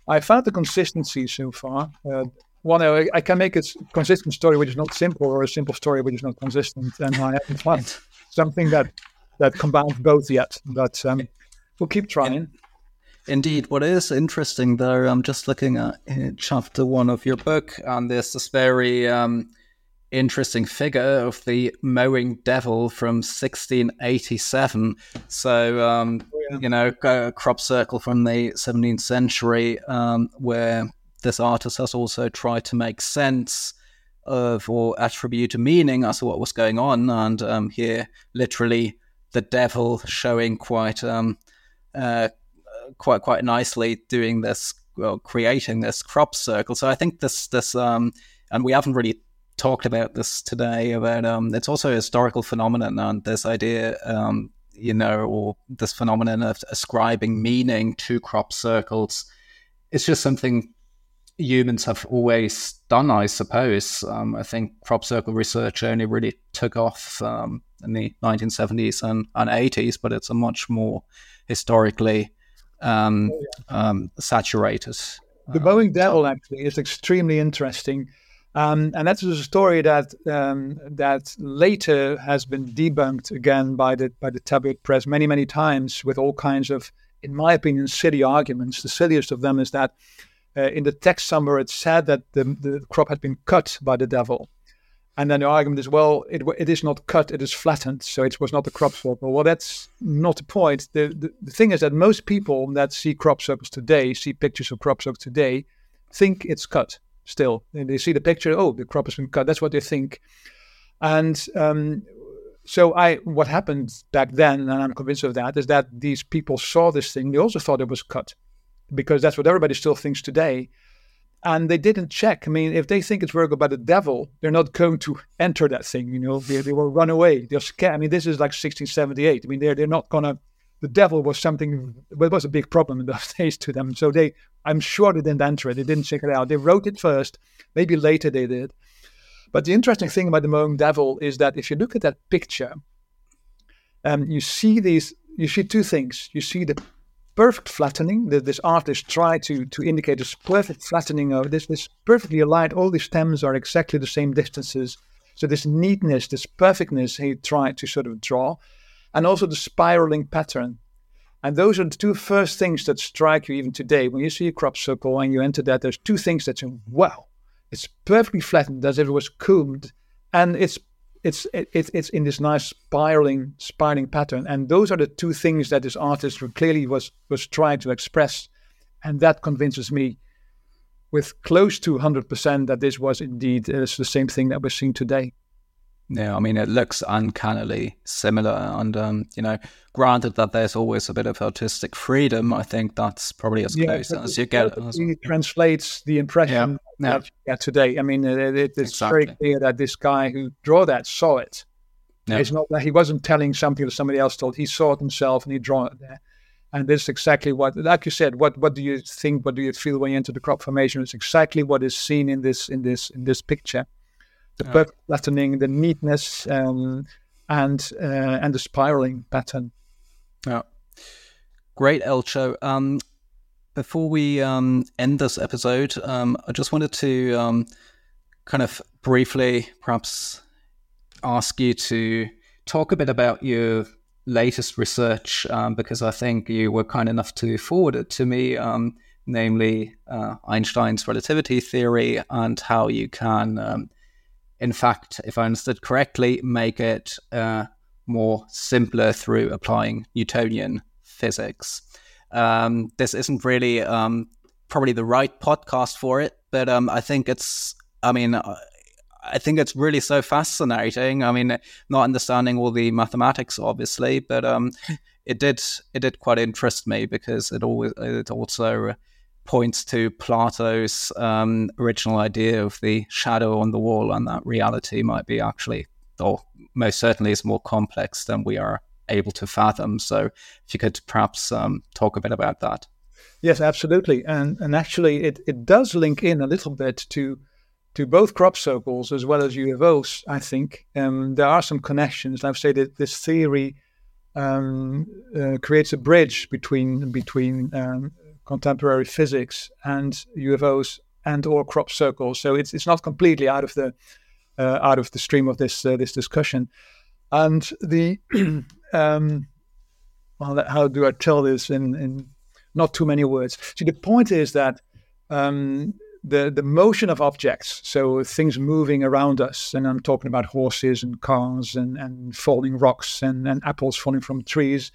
I found the consistency so far. Uh, one, I, I can make a consistent story which is not simple, or a simple story which is not consistent, and I haven't found something that that combines both yet. But um, we'll keep trying. Indeed, what is interesting there, I'm just looking at uh, chapter one of your book, and there's this very um, interesting figure of the mowing devil from 1687. So, um, oh, yeah. you know, a crop circle from the 17th century, um, where this artist has also tried to make sense of or attribute a meaning as to what was going on. And um, here, literally, the devil showing quite, um, uh, quite, quite nicely doing this, well, creating this crop circle. So I think this, this, um, and we haven't really talked about this today about um, it's also a historical phenomenon and this idea um, you know or this phenomenon of ascribing meaning to crop circles it's just something humans have always done, I suppose. Um, I think crop circle research only really took off um, in the 1970s and, and 80s, but it's a much more historically um, oh. Um, saturated. The mowing Devil actually is extremely interesting. Um, and that's a story that um, that later has been debunked again by the by the tabloid press many many times with all kinds of, in my opinion, silly arguments. The silliest of them is that uh, in the text somewhere it said that the, the crop had been cut by the devil. And then the argument is, well, it, it is not cut, it is flattened, so it was not a crop circle. Well, that's not the point. The, the, the thing is that most people that see crop circles today, see pictures of crop circles today, think it's cut still. And they see the picture, oh, the crop has been cut. That's what they think. And um, so I, what happened back then, and I'm convinced of that, is that these people saw this thing. They also thought it was cut because that's what everybody still thinks today. And they didn't check. I mean, if they think it's worked by the devil, they're not going to enter that thing. You know, they, they will run away. They're scared. I mean, this is like 1678. I mean, they're they're not gonna. The devil was something. Well, it was a big problem in those days to them. So they, I'm sure they didn't enter it. They didn't check it out. They wrote it first. Maybe later they did. But the interesting thing about the mowing devil is that if you look at that picture, um, you see these. You see two things. You see the perfect flattening. That this artist tried to to indicate this perfect flattening of this this perfectly aligned. All the stems are exactly the same distances. So this neatness, this perfectness, he tried to sort of draw, and also the spiraling pattern. And those are the two first things that strike you even today when you see a crop circle and you enter that. There's two things that you wow, it's perfectly flattened as if it was combed, and it's it's it, it's in this nice spiraling spiraling pattern and those are the two things that this artist clearly was was trying to express and that convinces me with close to 100% that this was indeed uh, the same thing that we're seeing today yeah, I mean, it looks uncannily similar. And, um, you know, granted that there's always a bit of artistic freedom, I think that's probably as yeah, close as you get. It translates the impression yeah, that you get today. I mean, it, it's exactly. very clear that this guy who drew that saw it. Yeah. It's not that he wasn't telling something that somebody else told. He saw it himself and he drew it there. And this is exactly what, like you said, what what do you think? What do you feel when you enter the crop formation? It's exactly what is seen in this in this in this picture the yeah. perfect flattening, the neatness, um, and uh, and the spiraling pattern. Yeah, great, Eltjo. Um, before we um, end this episode, um, I just wanted to um, kind of briefly, perhaps, ask you to talk a bit about your latest research um, because I think you were kind enough to forward it to me, um, namely uh, Einstein's relativity theory and how you can um, in fact, if I understood correctly, make it uh, more simpler through applying Newtonian physics. Um, this isn't really um, probably the right podcast for it, but um, I think it's, I mean, uh, I think it's really so fascinating. I mean, not understanding all the mathematics, obviously, but um, it did it did quite interest me because it always it also points to Plato's um, original idea of the shadow on the wall, and that reality might be actually, or most certainly, is more complex than we are able to fathom. So, if you could perhaps um, talk a bit about that. Yes, absolutely, and and actually, it it does link in a little bit to to both crop circles as well as UFOs. I think um, there are some connections. I've said that this theory um, uh, creates a bridge between between um, contemporary physics and UFOs and or crop circles. So it's it's not completely out of the uh, out of the stream of this uh, this discussion. And the um, well, how do I tell this in, in not too many words? See, the point is that um, the the motion of objects, so things moving around us, and I'm talking about horses and cars and, and falling rocks and, and apples falling from trees,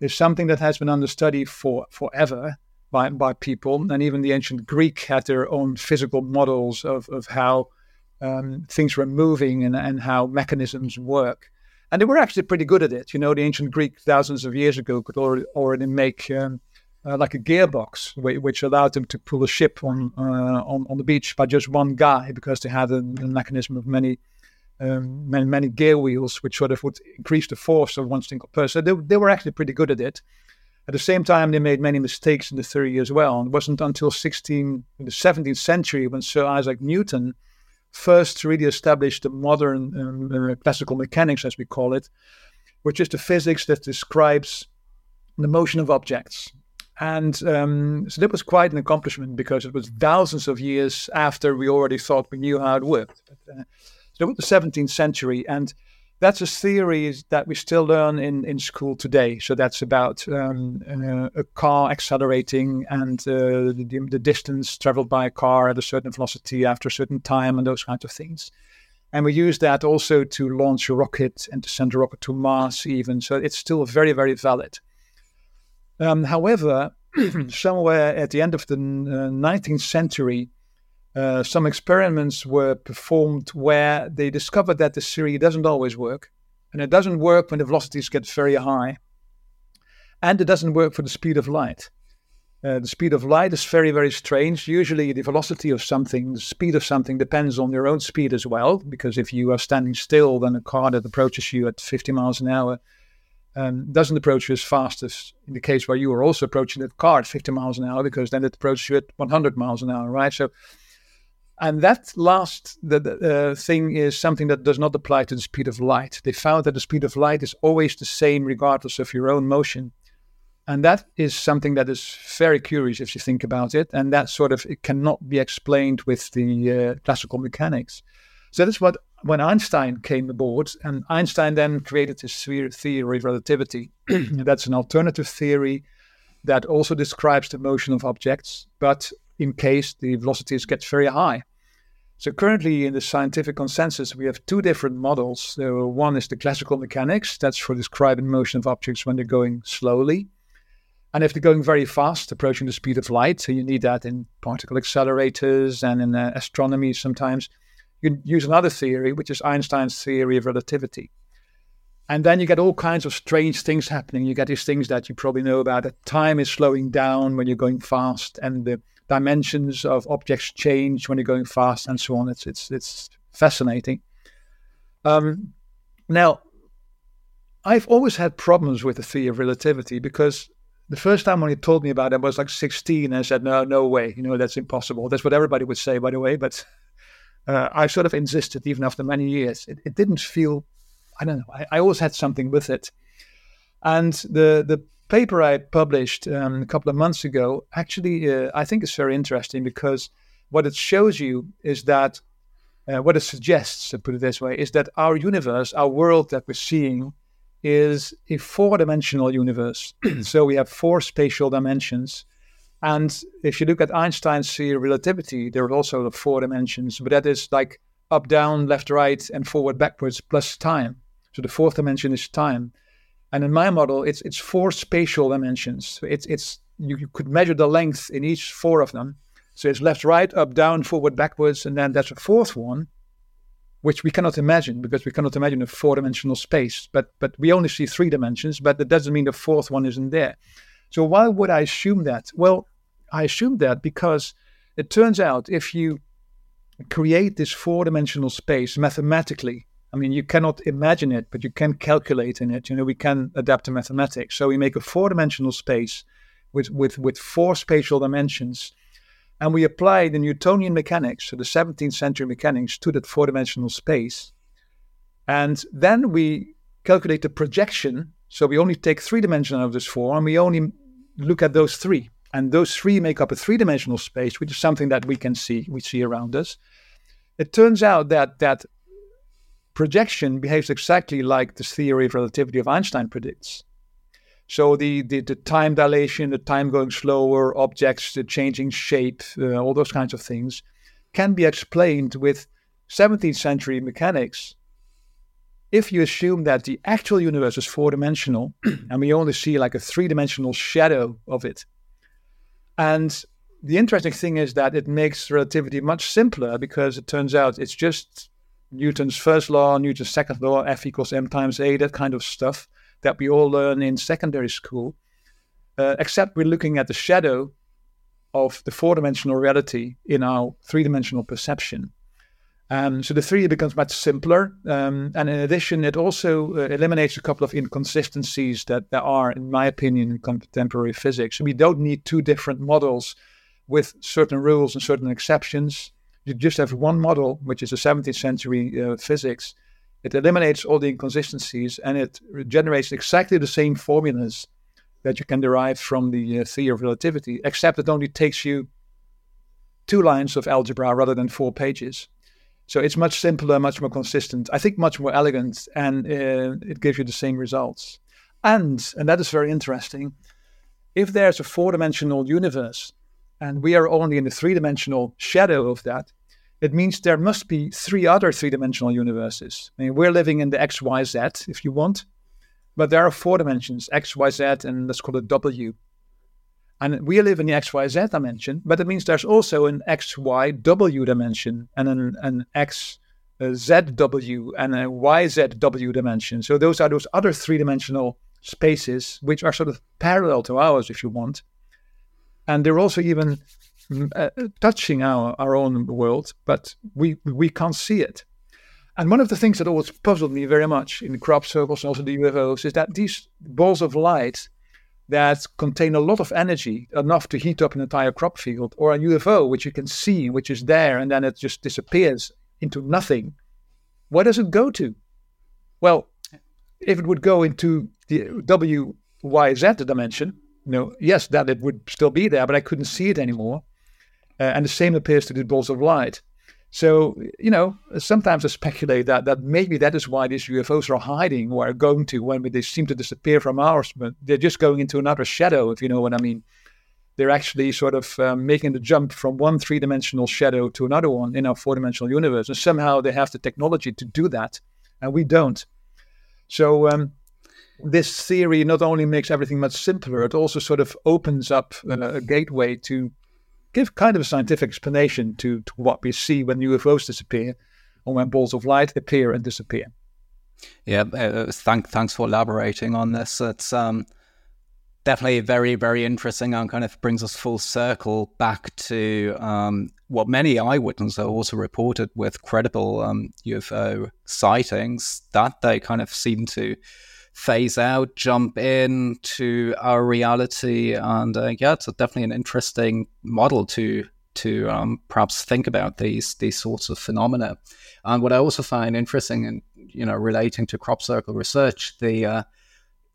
is something that has been under study for forever by, by people. And even the ancient Greek had their own physical models of, of how um, things were moving and, and how mechanisms work. And they were actually pretty good at it. You know, the ancient Greek thousands of years ago could already, already make um, uh, like a gearbox, which allowed them to pull a ship on, uh, on, on the beach by just one guy because they had a, a mechanism of many, um, many, many gear wheels, which sort of would increase the force of one single person. They, they were actually pretty good at it. At the same time, they made many mistakes in the theory as well. And it wasn't until 16, in the 17th century when Sir Isaac Newton first really established the modern um, uh, classical mechanics, as we call it, which is the physics that describes the motion of objects. And um, so that was quite an accomplishment because it was thousands of years after we already thought we knew how it worked. But, uh, so it was the 17th century, and that's a theory that we still learn in, in school today. So that's about um, uh, a car accelerating and uh, the, the, distance traveled by a car at a certain velocity after a certain time and those kinds of things. And we use that also to launch a rocket and to send a rocket to Mars, even. So it's still very, very valid. Um, however, somewhere at the end of the uh, 19th century, uh, some experiments were performed where they discovered that the theory doesn't always work. And it doesn't work when the velocities get very high. And it doesn't work for the speed of light. Uh, the speed of light is very, very strange. Usually, the velocity of something, the speed of something, depends on your own speed as well. Because if you are standing still, then a car that approaches you at 50 miles an hour um, doesn't approach you as fast as in the case where you are also approaching that car at 50 miles an hour, because then it approaches you at 100 miles an hour, right? So, and that last the, uh, thing is something that does not apply to the speed of light. They found that the speed of light is always the same regardless of your own motion. And that is something that is very curious if you think about it. And that sort of it cannot be explained with the uh, classical mechanics. So that's what when Einstein came aboard, and Einstein then created his theory of relativity. That's an alternative theory that also describes the motion of objects, but in case the velocities get very high. So currently in the scientific consensus, we have two different models. So one is the classical mechanics, that's for describing motion of objects when they're going slowly. And if they're going very fast, approaching the speed of light, so you need that in particle accelerators and in uh, astronomy sometimes, you use another theory, which is Einstein's theory of relativity. And then you get all kinds of strange things happening. You get these things that you probably know about that time is slowing down when you're going fast, and the dimensions of objects change when you're going fast, and so on. It's it's it's fascinating. Um, now, I've always had problems with the theory of relativity because the first time when he told me about it, I was like 16 and I said, no, no way. You know, that's impossible. That's what everybody would say, by the way. But uh, I sort of insisted even after many years. It, it didn't feel, I don't know, I, I, always had something with it. And the, the paper I published um, a couple of months ago actually, uh, I think is very interesting because what it shows you is that, uh, what it suggests, to put it this way, is that our universe, our world that we're seeing, is a four dimensional universe. so we have four spatial dimensions and if you look at Einstein's theory of relativity, there are also the four dimensions, but that is like up, down, left, right, and forward, backwards, plus time. So the fourth dimension is time. And in my model, it's it's four spatial dimensions. It's it's you, you could measure the length in each four of them. So it's left, right, up, down, forward, backwards, and then there's a fourth one, which we cannot imagine because we cannot imagine a four-dimensional space. But but we only see three dimensions. But that doesn't mean the fourth one isn't there. So why would I assume that? Well, I assume that because it turns out if you create this four dimensional space mathematically, I mean, you cannot imagine it, but you can calculate in it. You know, we can adapt to mathematics. So we make a four dimensional space with, with, with four spatial dimensions. And we apply the Newtonian mechanics, so the 17th century mechanics, to that four dimensional space. And then we calculate the projection. So we only take three dimensions out of this four, and we only look at those three. And those three make up a three dimensional space, which is something that we can see, we see around us. It turns out that that projection behaves exactly like the theory of relativity of Einstein predicts. So the, the, the time dilation, the time going slower, objects the changing shape, uh, all those kinds of things can be explained with 17th century mechanics if you assume that the actual universe is four dimensional and we only see like a three dimensional shadow of it, and the interesting thing is that it makes relativity much simpler because it turns out it's just Newton's first law, Newton's second law, F equals m times a, that kind of stuff that we all learn in secondary school. Uh, except we're looking at the shadow of the four dimensional reality in our three dimensional perception. Um, so the 3D becomes much simpler. Um, and in addition, it also uh, eliminates a couple of inconsistencies that there are, in my opinion, in contemporary physics. We don't need two different models with certain rules and certain exceptions. You just have one model, which is a 17th century uh, physics. It eliminates all the inconsistencies and it generates exactly the same formulas that you can derive from the uh, theory of relativity, except it only takes you two lines of algebra rather than four pages. So it's much simpler, much more consistent. I think much more elegant, and uh, it gives you the same results. And and that is very interesting. If there's a four-dimensional universe, and we are only in the three-dimensional shadow of that, it means there must be three other three-dimensional universes. I mean, we're living in the X, Y, Z, if you want, but there are four dimensions: X, Y, Z, and let's call it W. And we live in the XYZ dimension, but it means there's also an XYW dimension and an, an XZW and a YZW dimension. So those are those other three dimensional spaces, which are sort of parallel to ours, if you want. And they're also even mm, uh, touching our, our own world, but we, we can't see it. And one of the things that always puzzled me very much in the crop circles and also the UFOs is that these balls of light that contain a lot of energy, enough to heat up an entire crop field, or a UFO, which you can see, which is there, and then it just disappears into nothing. Where does it go to? Well, if it would go into the WYZ dimension, you know, yes, that it would still be there, but I couldn't see it anymore. Uh, and the same appears to the balls of light. So, you know, sometimes I speculate that, that maybe that is why these UFOs are hiding or are going to when they seem to disappear from ours, but they're just going into another shadow, if you know what I mean. They're actually sort of um, making the jump from one three dimensional shadow to another one in our four dimensional universe. And somehow they have the technology to do that, and we don't. So, um, this theory not only makes everything much simpler, it also sort of opens up uh, a gateway to give kind of a scientific explanation to, to what we see when UFOs disappear or when balls of light appear and disappear. Yeah, uh, thank, thanks for elaborating on this. It's um, definitely very, very interesting and kind of brings us full circle back to um, what many eyewitnesses have also reported with credible um, UFO sightings that they kind of seem to phase out, jump in to our reality, and uh, yeah, it's definitely an interesting model to to um, perhaps think about these these sorts of phenomena. And what I also find interesting, and you know, relating to crop circle research, the uh,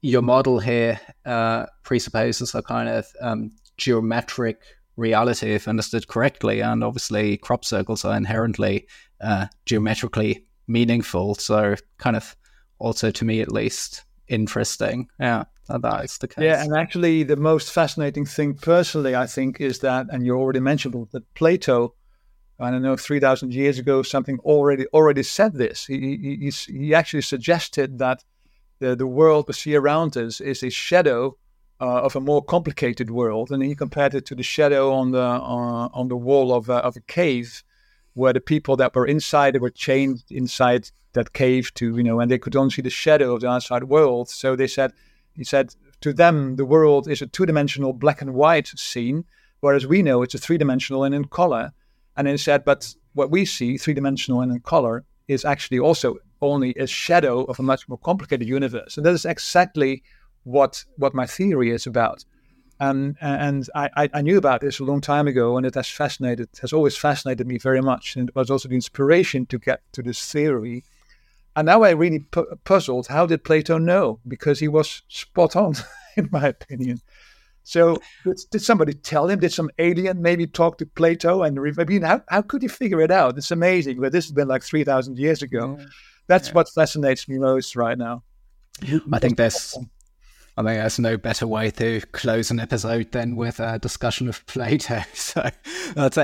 your model here uh, presupposes a kind of um, geometric reality, if understood correctly. And obviously, crop circles are inherently uh, geometrically meaningful. So, kind of also to me at least, interesting. Yeah, that is the case. Yeah, and actually, the most fascinating thing, personally, I think, is that, and you already mentioned that Plato, I don't know, three thousand years ago, something already already said this. He he, he actually suggested that the the world we see around us is a shadow uh, of a more complicated world, and he compared it to the shadow on the uh, on the wall of a, of a cave, where the people that were inside they were chained inside that cave to you know and they could only see the shadow of the outside world. So they said he said to them the world is a two-dimensional black and white scene whereas we know it's a three-dimensional and in color. And he said but what we see three-dimensional and in color is actually also only a shadow of a much more complicated universe. And that is exactly what what my theory is about and and I, I knew about this a long time ago, and it has fascinated has always fascinated me very much, and it was also the inspiration to get to this theory. And now I really pu- puzzled. How did Plato know? Because he was spot on, in my opinion. So did, did, somebody tell him? Did some alien maybe talk to Plato? And I mean, how, how could he figure it out? It's amazing. But this has been like three thousand years ago. Yeah. That's yeah. what fascinates me most right now. I think there's I think there's no better way to close an episode than with a discussion of Plato. So that's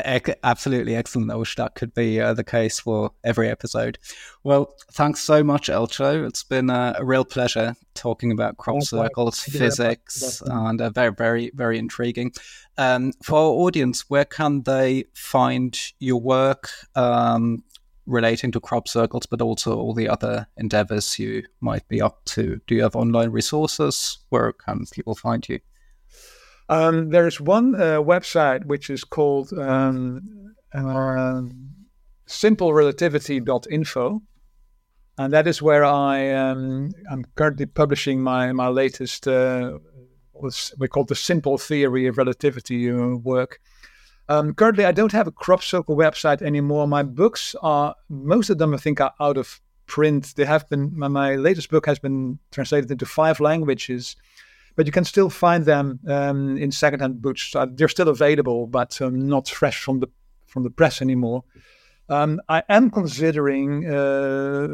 absolutely excellent. I wish that could be uh, the case for every episode. Well, thanks so much, Eltjo. It's been uh, a real pleasure talking about crop circles, physics, and uh, very, very, very intriguing. Um, for our audience, where can they find your work? Um, relating to crop circles, but also all the other endeavors you might be up to. Do you have online resources? Where can people find you? Um, there's one uh, website which is called um, uh, simplerelativity.info. And that is where I um, I'm currently publishing my my latest uh, we call the simple theory of relativity work. Um, currently, I don't have a crop circle website anymore. My books are most of them I think are out of print. They have been my, my latest book has been translated into five languages, but you can still find them um, in secondhand books. Uh, they're still available, but um, not fresh from the from the press anymore. Um, I am considering uh,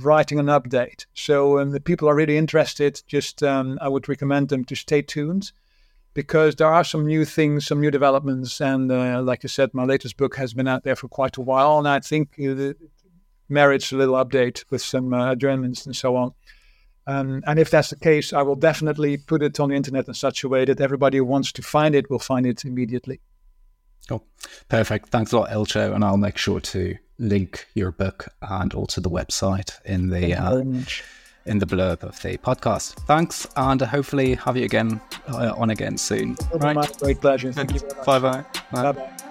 writing an update. So um, the people are really interested. Just um, I would recommend them to stay tuned because there are some new things, some new developments, and uh, like I said, my latest book has been out there for quite a while, and I think it merits a little update with some uh, adjournments and so on. Um, and if that's the case, I will definitely put it on the internet in such a way that everybody who wants to find it will find it immediately. Cool. Perfect. Thanks a lot, Eltjo. And I'll make sure to link your book and also the website in the uh, in the blurb of the podcast. Thanks, and hopefully have you again uh, on again soon. Right. Great pleasure. Thank you. Bye bye. Bye bye.